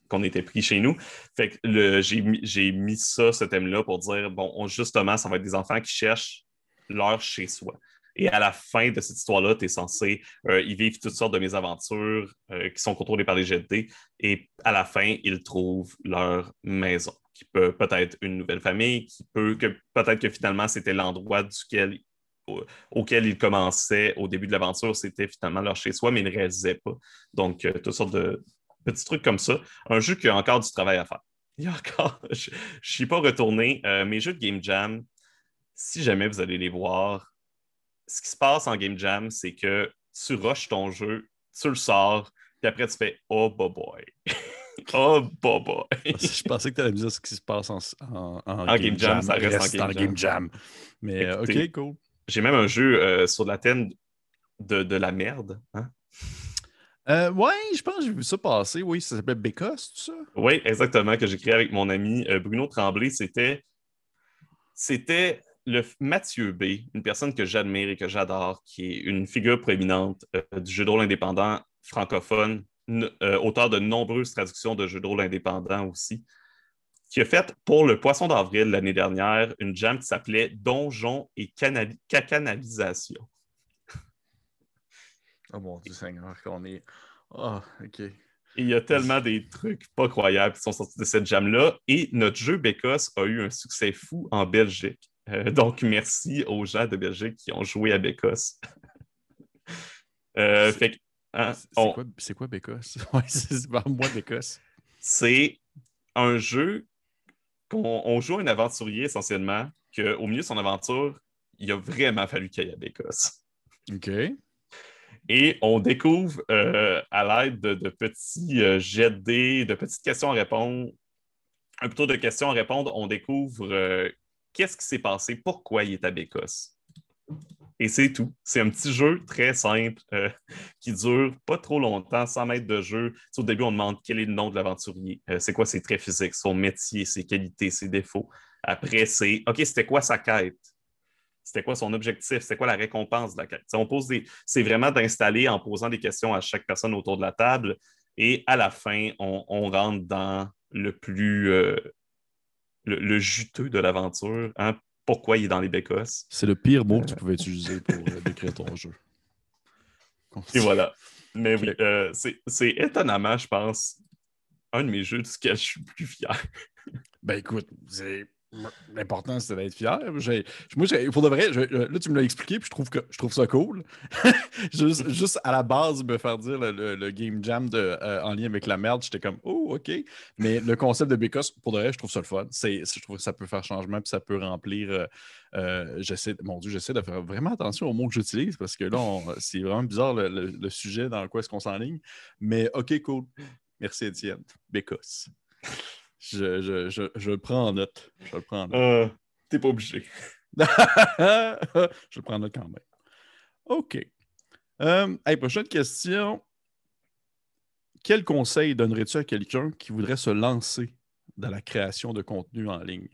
qu'on était pris chez nous. Fait que j'ai mis ça, ce thème-là, pour dire, bon, justement, ça va être des enfants qui cherchent leur chez-soi. Et à la fin de cette histoire-là, tu es censé euh, y vivre toutes sortes de mésaventures euh, qui sont contrôlées par les GD. Et à la fin, ils trouvent leur maison, qui peut peut-être une nouvelle famille, qui peut que peut-être que finalement c'était l'endroit duquel auquel ils commençaient au début de l'aventure, c'était finalement leur chez-soi, mais ils ne réalisaient pas. Donc, euh, toutes sortes de petits trucs comme ça. Un jeu qui a encore du travail à faire. Il y a encore, je ne suis pas retourné. mes jeux de Game Jam, si jamais vous allez les voir, ce qui se passe en Game Jam, c'est que tu rushes ton jeu, tu le sors, puis après tu fais Oh, boy. oh, boy. Je pensais que tu allais me dire ce qui se passe en, en, Game, Jam, Ça reste, en Game, Jam. Mais euh, OK, cool. J'ai même un jeu euh, sur la thème de, de la merde. Hein? Euh, ouais, je pense que j'ai vu ça passer. Oui, ça s'appelle Bécosse, tout ça? Oui, exactement, que j'ai créé avec mon ami Bruno Tremblay. C'était. C'était le Mathieu B, une personne que j'admire et que j'adore, qui est une figure proéminente euh, du jeu de rôle indépendant francophone, euh, auteur de nombreuses traductions de jeux de rôle indépendants aussi, qui a fait pour le Poisson d'avril l'année dernière une jam qui s'appelait Donjon et Cacanalisation. Oh mon Dieu Seigneur, qu'on est. Oh, OK. il y a tellement des trucs pas croyables qui sont sortis de cette jam-là. Et notre jeu Bécosse a eu un succès fou en Belgique. Euh, donc, merci aux gens de Belgique qui ont joué à Bécosse. euh, hein, c'est quoi, Bécosse? c'est moi Bécosse. C'est un jeu qu'on joue un aventurier essentiellement, qu'au milieu de son aventure, il a vraiment fallu qu'il y ait à Bécosse. OK. Et on découvre euh, à l'aide de, petits euh, jets de dés, de petites questions à répondre, un plutôt de questions à répondre, on découvre qu'est-ce qui s'est passé, pourquoi il est à Bécosse? Et c'est tout. C'est un petit jeu très simple euh, qui dure pas trop longtemps, 100 mètres de jeu. au début, on demande quel est le nom de l'aventurier, euh, c'est quoi ses traits physiques, son métier, ses qualités, ses défauts? Après, c'est OK, c'était quoi sa quête? C'était quoi son objectif? C'était quoi la récompense de la quête? on pose des... C'est vraiment d'installer en posant des questions à chaque personne autour de la table. Et à la fin, on, rentre dans le plus euh, le, juteux de l'aventure. Hein? Pourquoi il est dans les bécosses. C'est le pire mot que tu euh. pouvais utiliser pour euh, décrire ton jeu. Et voilà. Mais oui, euh, c'est étonnamment, je pense, un de mes jeux duquel je suis le plus fier. ben écoute, c'est L'important, c'est d'être fier. moi, il de vrai, là, tu me l'as expliqué, puis je trouve, que, je trouve ça cool. juste, à la base, me faire dire le, game jam euh, en lien avec la merde, j'étais comme, oh, OK. Mais le concept de Bécos, pour de vrai, je trouve ça le fun. je trouve que ça peut faire changement, puis ça peut remplir. Euh, euh, j'essaie, mon Dieu, j'essaie de faire vraiment attention aux mots que j'utilise, parce que là, c'est vraiment bizarre le, sujet dans quoi est-ce qu'on s'enligne. Mais OK, cool. Merci, Étienne. Bécos. Je, je, je, je, le prends en note. Je le prends en note. Euh, T'es pas obligé. je le prends en note quand même. OK. Euh, prochaine question. Quel conseil donnerais-tu à quelqu'un qui voudrait se lancer dans la création de contenu en ligne,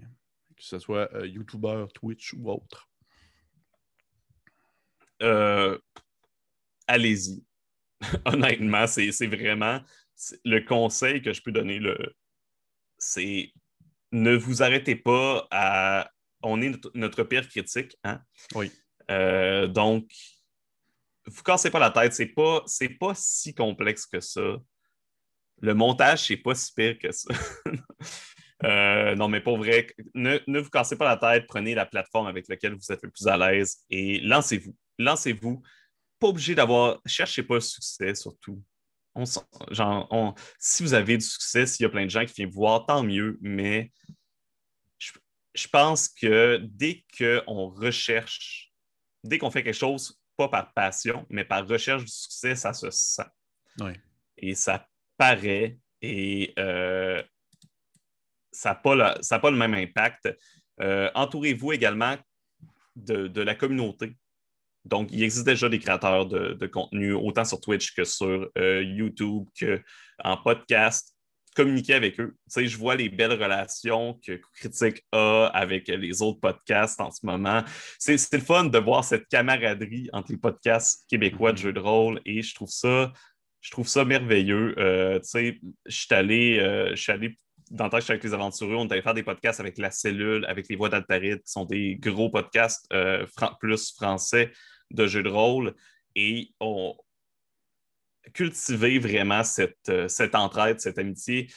que ce soit euh, YouTuber, Twitch ou autre? Euh, allez-y. Honnêtement, c'est vraiment le conseil que je peux donner. Le, c'est ne vous arrêtez pas à. On est notre, pire critique. Hein? Oui. Euh, donc, vous cassez pas la tête, c'est pas, pas si complexe que ça. Le montage, c'est pas si pire que ça. Euh, non, mais pour vrai, ne, vous cassez pas la tête, prenez la plateforme avec laquelle vous êtes le plus à l'aise et lancez-vous. Lancez-vous. Pas obligé d'avoir. Cherchez pas le succès, surtout. Genre, si vous avez du succès, s'il y a plein de gens qui viennent vous voir, tant mieux, mais je, pense que dès qu'on recherche, dès qu'on fait quelque chose, pas par passion, mais par recherche du succès, ça se sent. Et ça paraît. Et euh, ça n'a pas, pas, le même impact. Euh, entourez-vous également de, la communauté. Donc, il existe déjà des créateurs de, contenu, autant sur Twitch que sur euh, YouTube, qu'en podcast. Communiquez avec eux. Tu sais, je vois les belles relations que Critique a avec les autres podcasts en ce moment. C'est le fun de voir cette camaraderie entre les podcasts québécois de mm-hmm. jeux de rôle et je trouve ça, je trouve ça merveilleux. Euh, tu sais, je suis allé, je suis allé dans le temps que avec les aventureux, on allait faire des podcasts avec La Cellule, avec les Voix d'Altaride, qui sont des gros podcasts euh, plus français de jeux de rôle. Et on cultiver vraiment cette, euh, cette entraide, cette amitié.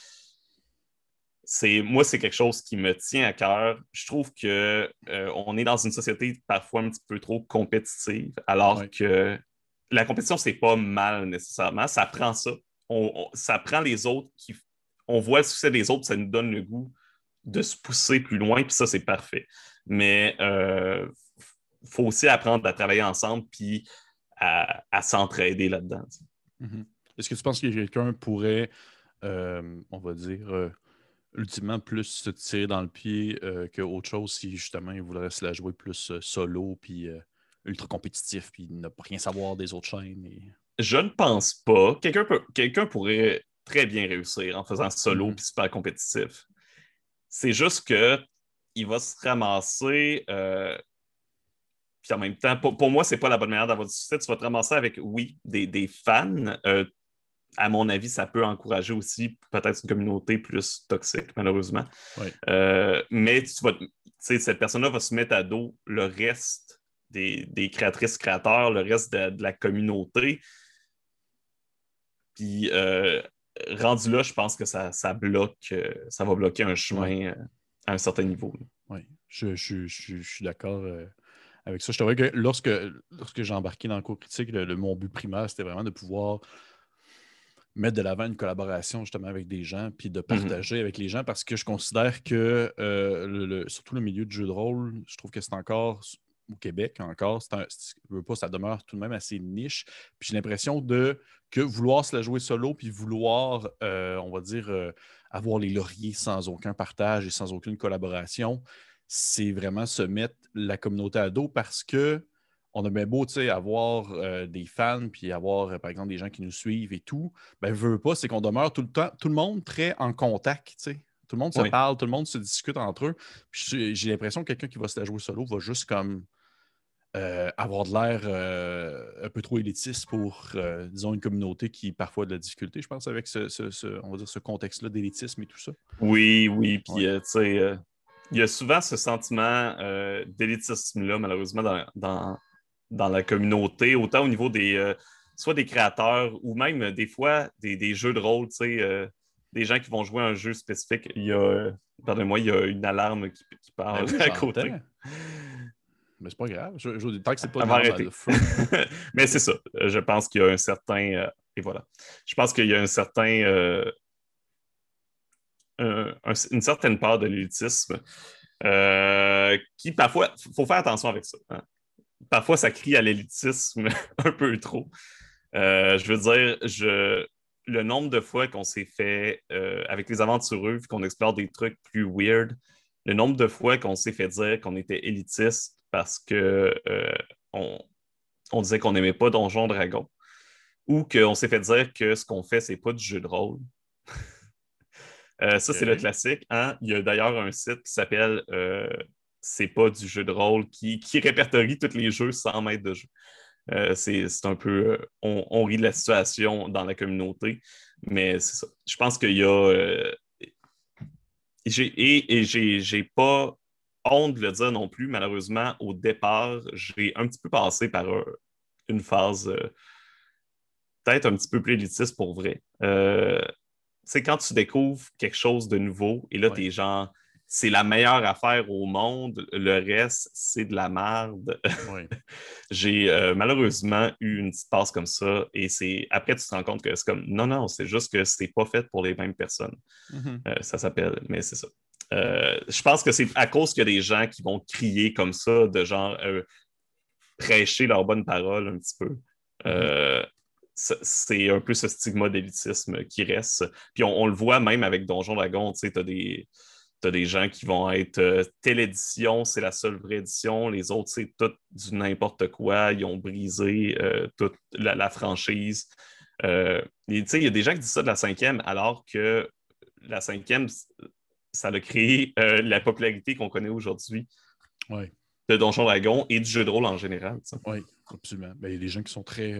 C'est, moi, c'est quelque chose qui me tient à cœur. Je trouve qu'on euh, est dans une société parfois un petit peu trop compétitive, alors que la compétition, c'est pas mal nécessairement. Ça prend ça. ça prend les autres qui on voit le succès des autres, ça nous donne le goût de se pousser plus loin, puis ça, c'est parfait. Mais euh, faut aussi apprendre à travailler ensemble, puis à, s'entraider là-dedans. Mm-hmm. Est-ce que tu penses que quelqu'un pourrait, euh, on va dire, euh, ultimement plus se tirer dans le pied qu'autre chose si justement il voudrait se la jouer plus solo, puis ultra compétitif, puis ne pas rien savoir des autres chaînes? Je ne pense pas. Quelqu'un pourrait très bien réussir en faisant solo mm-hmm. puis super compétitif. C'est juste que il va se ramasser. Euh, puis en même temps, pour, moi, c'est pas la bonne manière d'avoir du succès. Tu vas te ramasser avec, oui, des, fans. Euh, à mon avis, ça peut encourager aussi peut-être une communauté plus toxique, malheureusement. Euh, mais tu vas, cette personne-là va se mettre à dos le reste des, créatrices, créateurs, le reste de, la communauté. Puis rendu là, je pense que ça, bloque, euh, ça va bloquer un chemin euh, à un certain niveau. Oui, je, suis d'accord euh, avec ça. Je te que lorsque, lorsque j'ai embarqué dans le cours critique, le, mon but primaire, c'était vraiment de pouvoir mettre de l'avant une collaboration justement avec des gens, puis de mhm. partager avec les gens, parce que je considère que, surtout le milieu du jeu de rôle, je trouve que c'est encore au Québec encore, c'est pas, ça demeure tout de même assez niche. Puis j'ai l'impression de que vouloir se la jouer solo, puis vouloir, euh, on va dire, euh, avoir les lauriers sans aucun partage et sans aucune collaboration, c'est vraiment se mettre la communauté à dos parce que on a bien beau avoir euh, des fans, puis avoir, par exemple, des gens qui nous suivent et tout. Ben, veut pas, c'est qu'on demeure tout le temps, tout le monde très en contact. Tout le monde se parle, tout le monde se discute entre eux. J'ai l'impression que quelqu'un qui va se la jouer solo va juste comme euh, avoir de l'air euh, un peu trop élitiste pour, euh, disons, une communauté qui parfois a de la difficulté, je pense, avec ce, on va dire, ce contexte-là d'élitisme et tout ça. Oui, oui. Puis, tu sais, il y a souvent ce sentiment d'élitisme-là, malheureusement, dans, dans, la communauté, autant au niveau des, soit des créateurs ou même des fois des, jeux de rôle, tu sais des gens qui vont jouer un jeu spécifique. Il y a, pardonnez-moi, il y a une alarme qui, parle ben à côté. Mais c'est pas grave. Je, je, tant que c'est pas grave. Mais c'est ça. Je pense qu'il y a un certain. Euh, et voilà. Je pense qu'il y a un certain. Euh, une certaine part de l'élitisme euh, qui, parfois, il faut faire attention avec ça. Hein. Parfois, ça crie à l'élitisme un peu trop. je veux dire, le nombre de fois qu'on s'est fait, avec les aventureux, qu'on explore des trucs plus weird, le nombre de fois qu'on s'est fait dire qu'on était élitiste parce qu'on euh, on disait qu'on n'aimait pas Donjon Dragon ou qu'on s'est fait dire que ce qu'on fait, c'est pas du jeu de rôle. Euh, ça, c'est le classique. Hein. Il y a d'ailleurs un site qui s'appelle euh, C'est pas du jeu de rôle qui, répertorie tous les jeux sans maître de jeu. c'est un peu. On, rit de la situation dans la communauté, mais c'est ça. Je pense qu'il y a. et, et j'ai pas honte de le dire non plus, malheureusement, au départ, j'ai un petit peu passé par une phase peut-être un petit peu plus élitiste pour vrai. C'est quand tu découvres quelque chose de nouveau et là, tu es genre c'est la meilleure affaire au monde. Le reste, c'est de la merde. J'ai euh, malheureusement eu une petite passe comme ça. Et c'est après, tu te rends compte que c'est comme non, non, c'est juste que c'est pas fait pour les mêmes personnes. Mm-hmm. Euh, ça s'appelle, mais c'est ça. Euh, je pense que c'est à cause qu'il y a des gens qui vont crier comme ça, de genre prêcher leur bonne parole un petit peu. Mm-hmm. C'est un peu ce stigma d'élitisme qui reste. Puis on, le voit même avec Donjon Dragon, tu sais, tu as des tu as des gens qui vont être euh, telle édition, c'est la seule vraie édition. Les autres, c'est tout du n'importe quoi. Ils ont brisé euh, toute la, franchise. Euh, il y a des gens qui disent ça de la cinquième, alors que la cinquième, ça a créé la popularité qu'on connaît aujourd'hui de Donjon Dragon et du jeu de rôle en général. Oui, absolument. Ben, il y a des gens qui sont très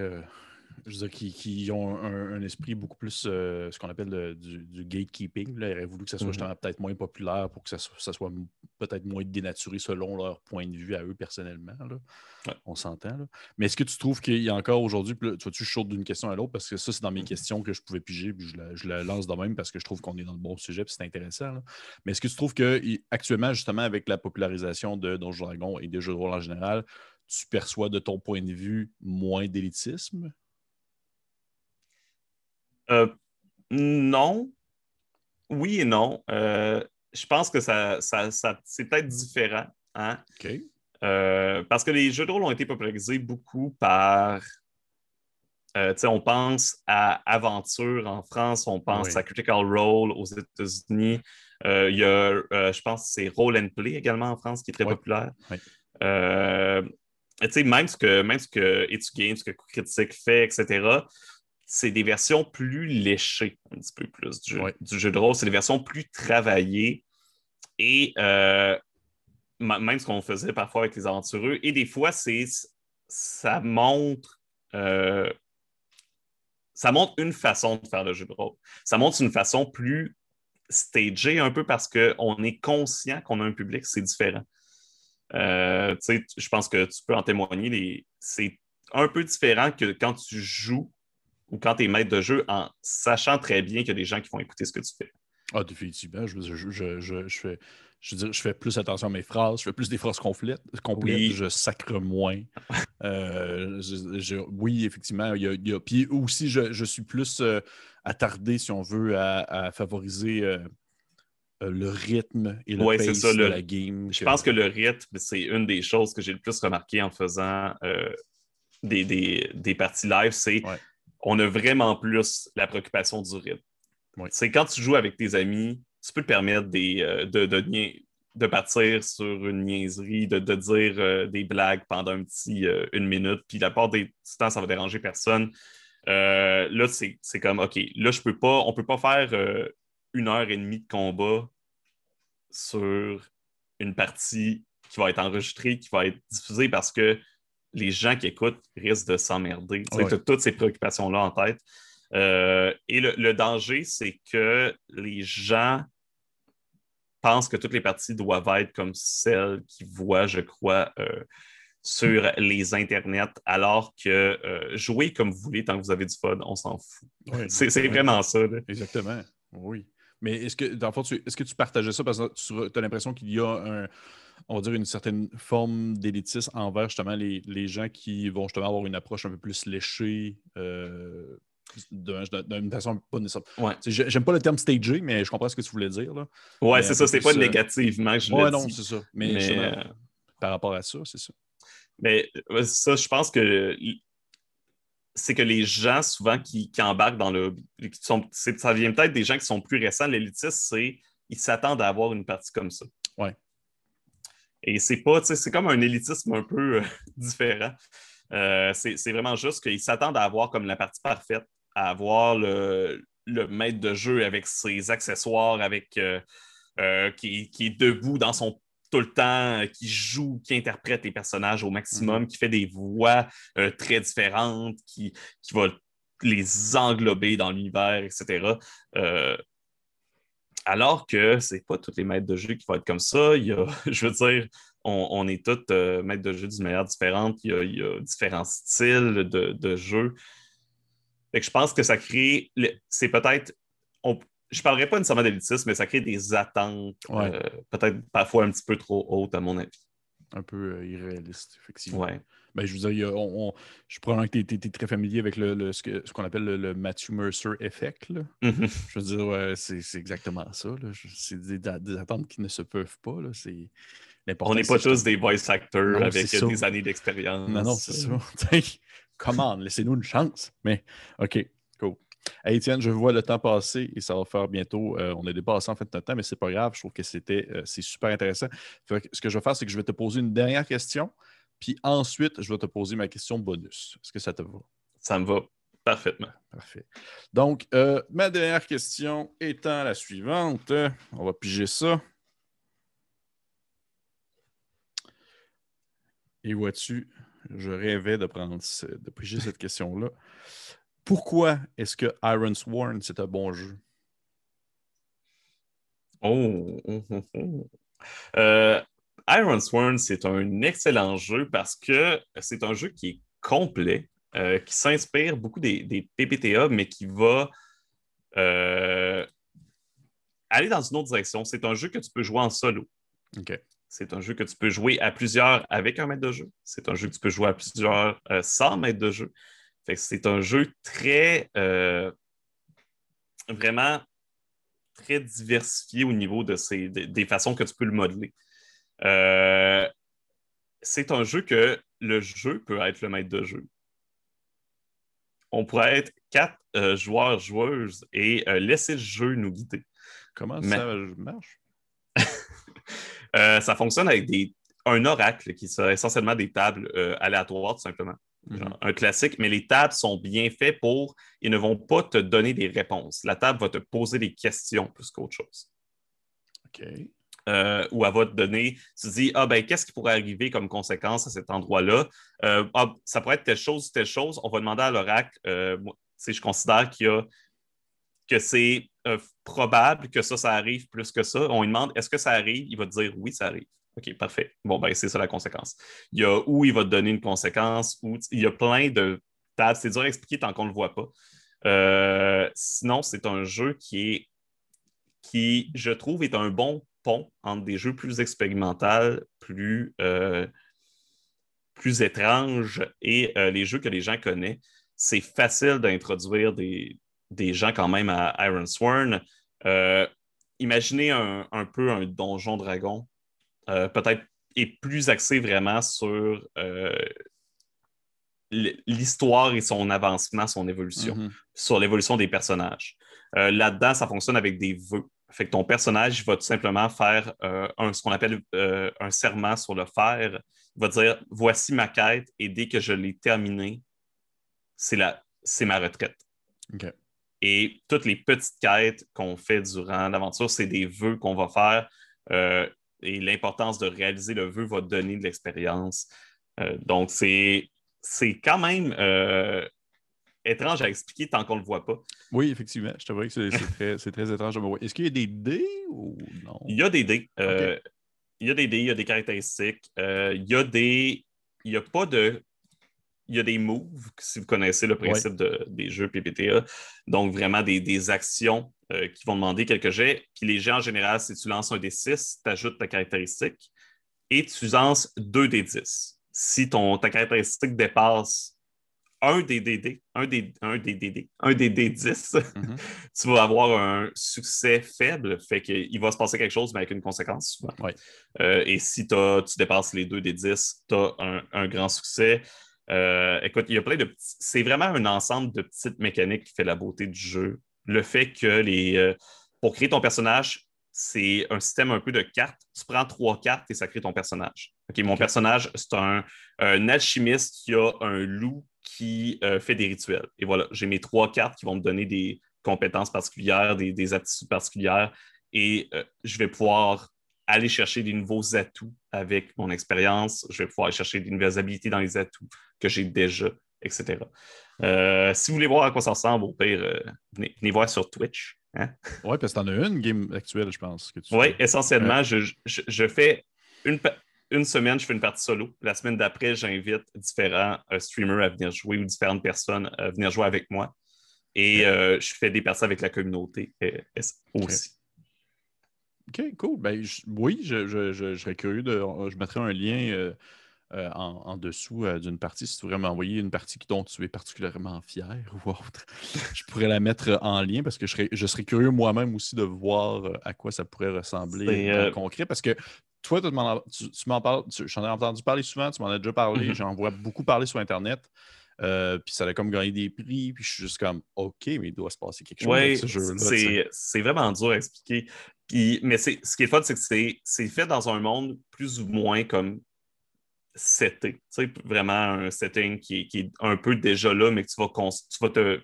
je veux dire, qui, ont un, esprit beaucoup plus euh, ce qu'on appelle du, gatekeeping. Là. Ils auraient voulu que ça soit mhm. justement peut-être moins populaire pour que ça, soit peut-être moins dénaturé selon leur point de vue à eux personnellement. On s'entend. Mais est-ce que tu trouves qu'il y a encore aujourd'hui, tu vois-tu, je saute d'une question à l'autre parce que ça, c'est dans mes mhm. questions que je pouvais piger, puis je la, lance de même parce que je trouve qu'on est dans le bon sujet, puis c'est intéressant. Mais est-ce que tu trouves qu'actuellement, justement, avec la popularisation de Donjons Dragons et des jeux de rôle en général, tu perçois de ton point de vue moins d'élitisme? Euh, non. Oui et non. Euh, je pense que ça, c'est peut-être différent. Hein? Euh, parce que les jeux de rôle ont été popularisés beaucoup par. on pense à Aventure en France, on pense à Critical Role aux États-Unis. Il y a, je pense, c'est Roll and Play également en France qui est très populaire. même ce que même ce que It's Games, ce que Critique fait, etc c'est des versions plus léchées, un petit peu plus du, jeu de rôle. C'est des versions plus travaillées et euh, même ce qu'on faisait parfois avec les aventureux. Et des fois, c'est ça montre. Euh, ça montre une façon de faire le jeu de rôle. Ça montre une façon plus stagée un peu parce qu'on est conscient qu'on a un public, c'est différent. Euh, je pense que tu peux en témoigner. C'est un peu différent que quand tu joues ou quand tu es maître de jeu en sachant très bien qu'il y a des gens qui vont écouter ce que tu fais. Ah, définitivement. Je, je, je, je fais, je, fais plus attention à mes phrases, je fais plus des phrases complètes, complètes je sacre moins. Euh, oui, effectivement. Il y a, puis aussi, je, suis plus euh, attardé, si on veut, à, favoriser euh, le rythme et le pace de la game. Je pense que le rythme, c'est une des choses que j'ai le plus remarqué en faisant des, des, parties live. C'est on a vraiment plus la préoccupation du rythme. C'est quand tu joues avec tes amis, tu peux te permettre des, euh, de, de, partir sur une niaiserie, de, dire euh, des blagues pendant un petit euh, une minute, puis la part des temps, ça va déranger personne. là, c'est comme OK, là, je peux pas, on peut pas faire une heure et demie de combat sur une partie qui va être enregistrée, qui va être diffusée parce que les gens qui écoutent risquent de s'emmerder. Tu as toutes ces préoccupations-là en tête. Euh, et le, danger, c'est que les gens pensent que toutes les parties doivent être comme celles qu'ils voient, je crois, euh, sur les internets, alors que euh, jouer comme vous voulez tant que vous avez du fun, on s'en fout. c'est vraiment ça. Exactement. Oui. Mais est-ce que, dans le fond, est-ce que tu partageais ça? Parce que tu as l'impression qu'il y a un on va dire, une certaine forme d'élitisme envers justement les, gens qui vont justement avoir une approche un peu plus léchée. Euh, d'une façon pas nécessaire. J'aime pas le terme stagé, mais je comprends ce que tu voulais dire. Là. Ouais, c'est ça, c'est pas négativement je Ouais, non, c'est ça. Mais, euh, par rapport à ça, c'est ça. Mais ça, je pense que c'est que les gens, souvent, qui, embarquent dans le. Qui sont, ça vient peut-être des gens qui sont plus récents. L'élitisme, c'est ils s'attendent à avoir une partie comme ça. Ouais. Et c'est pas, c'est comme un élitisme un peu euh, différent. Euh, c'est vraiment juste qu'ils s'attendent à avoir comme la partie parfaite, à avoir le, maître de jeu avec ses accessoires, avec euh, qui, est debout dans son tout le temps, qui joue, qui interprète les personnages au maximum, mm-hmm. qui fait des voix très différentes, qui, qui va les englober dans l'univers, etc. Alors que c'est pas tous les maîtres de jeu qui vont être comme ça. Il y a, je veux dire, on, est tous euh, maîtres de jeu d'une manière différente. Il y a, différents styles de, jeu. je pense que ça crée. C'est peut-être. Je ne parlerai pas nécessairement d'élitisme, mais ça crée des attentes, euh, peut-être parfois un petit peu trop hautes, à mon avis. Un peu euh, irréaliste, effectivement. Ouais. Ben, je vous dire, je crois que tu es, très familier avec le, ce qu'on appelle le, Matthew Mercer effect. Mm-hmm. Je veux dire, c'est exactement ça. C'est des, attentes qui ne se peuvent pas. C'est on n'est pas tous des voice actors avec des années d'expérience. Non, non, c'est ça. Comment? Laissez-nous une chance. Mais, OK, cool. Hey, Étienne, je vois le temps passer et ça va faire bientôt. Euh, on est dépassé en fait notre temps, mais c'est pas grave. Je trouve que c'était euh, c'est super intéressant. ce que je vais faire, c'est que je vais te poser une dernière question. Puis ensuite, je vais te poser ma question bonus. Est-ce que ça te va? Ça me va parfaitement. Parfait. Donc, euh, ma dernière question étant la suivante. On va piger ça. Et vois-tu, je rêvais de prendre de piger cette question-là. Pourquoi est-ce que Iron Sworn, c'est un bon jeu? Oh! oh, oh, oh. Euh, Iron Sworn, c'est un excellent jeu parce que c'est un jeu qui est complet, euh, qui s'inspire beaucoup des, PPTA, mais qui va euh, aller dans une autre direction. C'est un jeu que tu peux jouer en solo. C'est un jeu que tu peux jouer à plusieurs avec un maître de jeu. C'est un jeu que tu peux jouer à plusieurs euh, sans maître de jeu. c'est un jeu très vraiment très diversifié au niveau de des façons que tu peux le modeler. Euh, c'est un jeu que le jeu peut être le maître de jeu. On pourrait être quatre euh, joueurs, joueuses et euh, laisser le jeu nous guider. Comment ça marche? ça fonctionne avec des, un oracle qui sont essentiellement des tables aléatoires, tout simplement. Mhm. un classique, mais les tables sont bien faites pour. Ils ne vont pas te donner des réponses. La table va te poser des questions plus qu'autre chose. OK. Euh, où elle va te donner, tu te dis, ah ben, qu'est-ce qui pourrait arriver comme conséquence à cet endroit-là? Euh, ah, ça pourrait être telle chose, telle chose. On va demander à l'oracle, euh, je considère qu'il y a, que c'est probable que ça, ça arrive plus que ça. On lui demande, est-ce que ça arrive? Il va te dire, oui, ça arrive. OK, parfait. Bon, ben, c'est ça la conséquence. Il y a où il va te donner une conséquence, où il y a plein de tables. C'est dur à expliquer tant qu'on ne le voit pas. sinon, c'est un jeu qui est qui, je trouve, est un bon pont entre des jeux plus expérimentaux, plus, euh, plus étranges et euh, les jeux que les gens connaissent. C'est facile d'introduire des, gens quand même à Iron Sworn. Euh, imaginez un, peu un donjon dragon, peut-être et plus axé vraiment sur l'histoire et son avancement, son évolution, mm-hmm. sur l'évolution des personnages. Là-dedans, ça fonctionne avec des vœux. Fait que ton personnage va tout simplement faire euh, ce qu'on appelle euh, un serment sur le fer. Il va dire Voici ma quête et dès que je l'ai terminée, c'est ma retraite. Et toutes les petites quêtes qu'on fait durant l'aventure, c'est des vœux qu'on va faire. Euh, et l'importance de réaliser le vœu va donner de l'expérience. donc, c'est quand même étrange à expliquer tant qu'on ne le voit pas. Oui, effectivement. Je te vois que c'est très, étrange Est-ce qu'il y a des dés ou non? Il y a des dés. Euh, il y a des dés, il y a des caractéristiques. Euh, il y a des. Il n'y a pas de. Il y a des moves, si vous connaissez le principe des jeux PPTA. Donc, vraiment des, actions euh, qui vont demander quelques jets. Puis les jets, en général, si tu lances un des 6, tu ajoutes ta caractéristique et tu lances deux des 10. Si ton, ta caractéristique dépasse un des DD, un des, un des DD, un des D10, mhm. tu vas avoir un succès faible. Fait qu'il va se passer quelque chose, mais avec une conséquence souvent. Euh, et si tu dépasses les deux des 10, tu as un, grand succès. Euh, écoute, il y a plein de petits. C'est vraiment un ensemble de petites mécaniques qui fait la beauté du jeu. Le fait que les. Euh, pour créer ton personnage, c'est un système un peu de cartes. Tu prends trois cartes et ça crée ton personnage. OK, mon personnage, c'est un, un, alchimiste qui a un loup qui euh, fait des rituels. Et voilà, j'ai mes trois cartes qui vont me donner des compétences particulières, des, aptitudes particulières, et euh, je vais pouvoir aller chercher des nouveaux atouts avec mon expérience, je vais pouvoir aller chercher des nouvelles habilités dans les atouts que j'ai déjà, etc. Euh, si vous voulez voir à quoi ça ressemble, au pire, venez, voir sur Twitch. Hein? Oui, parce que tu en as une game actuelle, je pense. Oui, essentiellement, je, fais une, une semaine, je fais une partie solo. La semaine d'après, j'invite différents streamers à venir jouer ou différentes personnes à venir jouer avec moi. Et je fais des parties avec la communauté aussi. OK, cool. Ben, oui, je, serais curieux de. Je mettrai un lien euh, en, dessous euh, d'une partie, si tu voudrais m'envoyer une partie dont tu es particulièrement fier ou autre, je pourrais la mettre en lien parce que je serais, je serais curieux moi-même aussi de voir euh, à quoi ça pourrait ressembler en concret. Parce que toi, tu m'en parles, j'en ai entendu parler souvent, tu m'en as déjà parlé, mm-hmm. j'en vois beaucoup parler sur Internet. puis ça a comme gagné des prix, puis je suis juste comme OK, mais il doit se passer quelque chose avec ce jeu-là. C'est vraiment dur à expliquer. Puis, mais ce qui est fun, c'est que c'est fait dans un monde plus ou moins comme seté. Vraiment un setting qui est, un peu déjà là, mais que tu vas, te,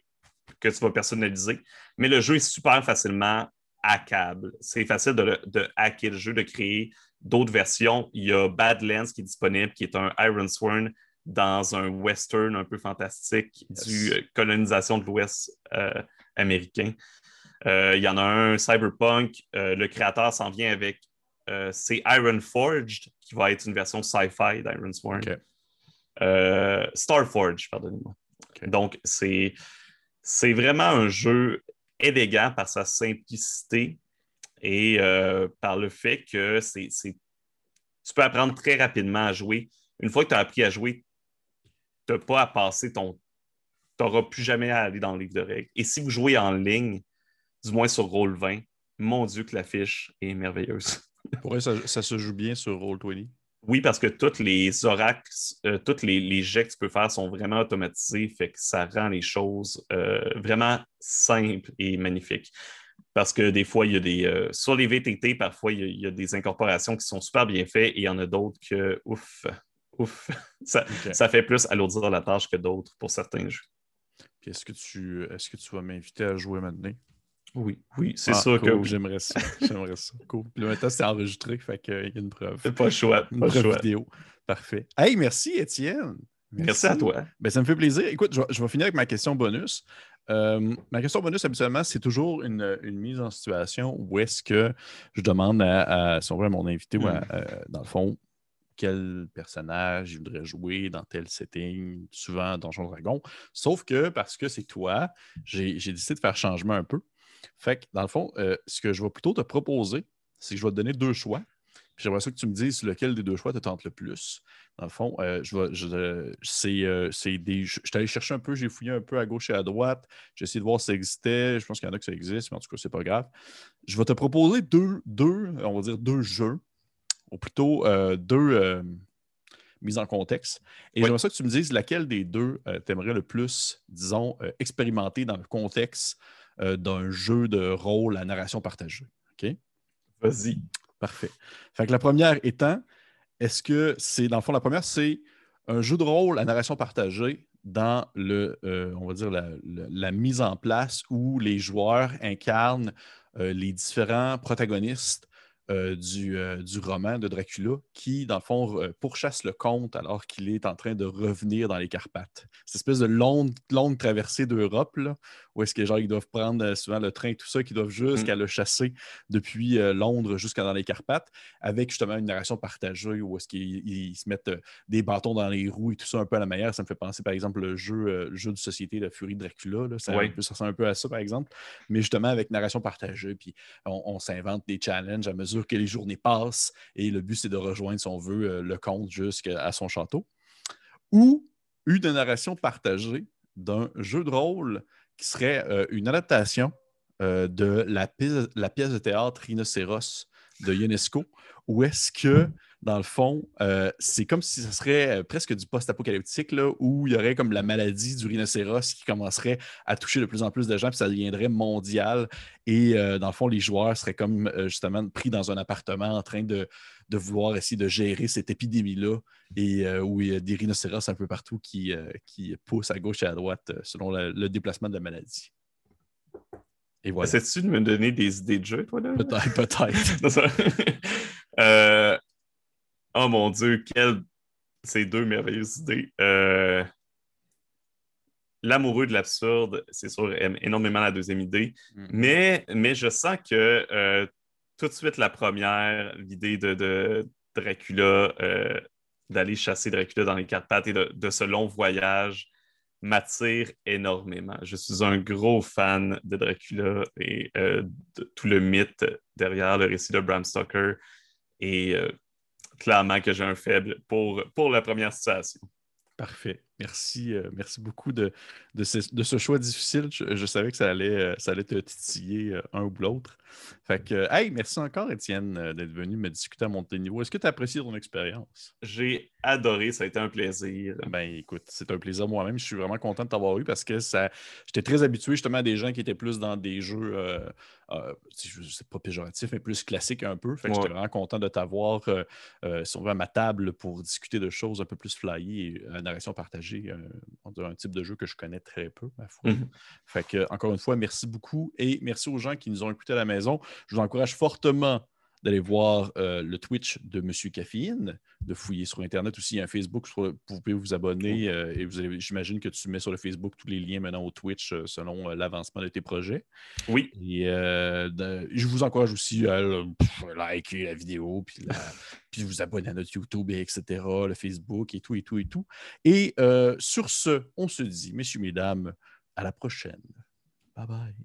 que tu vas personnaliser. Mais le jeu est super facilement hackable. C'est facile de, hacker le jeu, de créer d'autres versions. Il y a Badlands qui est disponible, qui est un Iron Sworn dans un western un peu fantastique du euh, colonisation de l'Ouest euh, américain. Euh, il y en a un, Cyberpunk. le créateur s'en vient avec c'est Iron Forged, qui va être une version sci-fi d'Iron Sworn. Euh, Starforge, pardonnez-moi. Donc, c'est, c'est vraiment un jeu élégant par sa simplicité et euh, par le fait que c'est, tu peux apprendre très rapidement à jouer. Une fois que tu as appris à jouer, tu n'as pas à passer ton. Tu n'auras plus jamais à aller dans le livre de règles. Et si vous jouez en ligne, du moins sur Roll20, mon Dieu, que l'affiche est merveilleuse. Pour ça, ça, se joue bien sur Roll20. Oui, parce que tous les oracles, euh, tous les, jets que tu peux faire sont vraiment automatisés, fait que ça rend les choses euh, vraiment simples et magnifiques. Parce que des fois, il y a des. Euh, sur les VTT, parfois, il y, a, des incorporations qui sont super bien faites et il y en a d'autres que, ouf, ouf, ça, ça fait plus alourdir la tâche que d'autres pour certains jeux. Est-ce que, tu, est -ce que tu vas m'inviter à jouer maintenant? Oui, oui, c'est ah, sûr que j'aimerais ça. J'aimerais ça. Cool. Puis maintenant, c'est enregistré, fait qu'il y a une preuve. C'est pas chouette. Une preuve vidéo. Parfait. Hey, merci, Étienne. Merci. à toi. Ben, ça me fait plaisir. Écoute, je vais, finir avec ma question bonus. Euh, ma question bonus, habituellement, c'est toujours une, mise en situation où est-ce que je demande à, à, si on veut, à mon invité, ou hmm. euh, dans le fond, quel personnage il voudrait jouer dans tel setting, souvent Donjon Dragon. Sauf que parce que c'est toi, j'ai décidé de faire changement un peu. Fait que, dans le fond, euh, ce que je vais plutôt te proposer, c'est que je vais te donner deux choix. Puis j'aimerais ça que tu me dises lequel des deux choix te tente le plus. Dans le fond, euh, je vais, je, c'est, euh, des. Je, suis allé chercher un peu, j'ai fouillé un peu à gauche et à droite. J'ai essayé de voir si ça existait. Je pense qu'il y en a que ça existe, mais en tout cas, c'est pas grave. Je vais te proposer deux, deux, on va dire deux jeux, ou plutôt deux mises en contexte. Et j'aimerais ça que tu me dises laquelle des deux t'aimerais le plus, disons, expérimenter dans le contexte euh, d'un jeu de rôle à narration partagée. OK? Vas-y. Parfait. Fait que la première étant, est-ce que c'est, dans le fond, la première, c'est un jeu de rôle à narration partagée dans le, euh, on va dire, la, mise en place où les joueurs incarnent euh, les différents protagonistes euh, euh, du, roman de Dracula qui, dans le fond, pourchasse le comte alors qu'il est en train de revenir dans les Carpates. Cette espèce de longue, longue traversée d'Europe, où est-ce que genre ils doivent prendre euh, souvent le train et tout ça, qu'ils doivent jusqu'à mm. le chasser depuis Londres jusqu'à dans les Carpates, avec justement une narration partagée où est-ce qu'ils se mettent des bâtons dans les roues et tout ça un peu à la manière. Ça me fait penser, par exemple, le jeu, jeu de société de Furie de Dracula. Ça, ressemble un peu à ça, par exemple. Mais justement, avec narration partagée, puis on s'invente des challenges à mesure que les journées passent et le but, c'est de rejoindre, si on veut, euh, le comte jusqu'à son château. Ou une narration partagée d'un jeu de rôle qui serait euh, une adaptation euh, de la pièce, de théâtre Rhinocéros de UNESCO, où est-ce que dans le fond, euh, c'est comme si ce serait euh, presque du post-apocalyptique, où il y aurait comme la maladie du rhinocéros qui commencerait à toucher de plus en plus de gens, puis ça deviendrait mondial. Et euh, dans le fond, les joueurs seraient comme justement pris dans un appartement en train de, vouloir essayer de gérer cette épidémie-là, et où il y a des rhinocéros un peu partout qui, qui poussent à gauche et à droite selon le déplacement de la maladie. Et voilà. Essaies-tu de me donner des idées de jeu, toi, là? Peut-être, peut-être. euh, Oh mon Dieu, quelles ces deux merveilleuses idées. Euh, l'amoureux de l'absurde, c'est sûr, aime énormément la deuxième idée. Mm. Mais, mais je sens que euh, tout de suite, la première, l'idée de, Dracula, d'aller chasser Dracula dans les quatre pattes et de, ce long voyage m'attire énormément. Je suis un gros fan de Dracula et de tout le mythe derrière le récit de Bram Stoker. Et clairement que j'ai un faible pour, pour la première situation. Parfait. Merci, euh, merci beaucoup de, de, ce, choix difficile. Je, savais que ça allait, euh, ça allait te titiller euh, un ou l'autre. Fait que, hey, merci encore, Étienne, d'être venu me discuter à mon niveau. Est-ce que tu as apprécié ton expérience? J'ai adoré, ça a été un plaisir. Ben écoute, c'est un plaisir moi-même. Je suis vraiment content de t'avoir eu parce que ça, j'étais très habitué justement à des gens qui étaient plus dans des jeux, c'est pas péjoratif, mais plus classiques un peu. Fait que j'étais vraiment content de t'avoir, si on veut, à ma table pour discuter de choses un peu plus flyées et à narration partagée un, un, type de jeu que je connais très peu, ma foi. Mhm. Fait que, encore une fois, merci beaucoup et merci aux gens qui nous ont écoutés à la maison. Je vous encourage fortement d'aller voir euh, le Twitch de Monsieur Caféine, de fouiller sur Internet aussi. Il y a un Facebook, vous pouvez vous abonner euh, et vous j'imagine que tu mets sur le Facebook tous les liens maintenant au Twitch euh, selon l'avancement de tes projets. Oui. Et je vous encourage aussi à liker la vidéo, puis, puis vous abonner à notre YouTube, etc., le Facebook et tout, et tout, et tout. Et sur ce, on se dit, messieurs, mesdames, à la prochaine. Bye bye.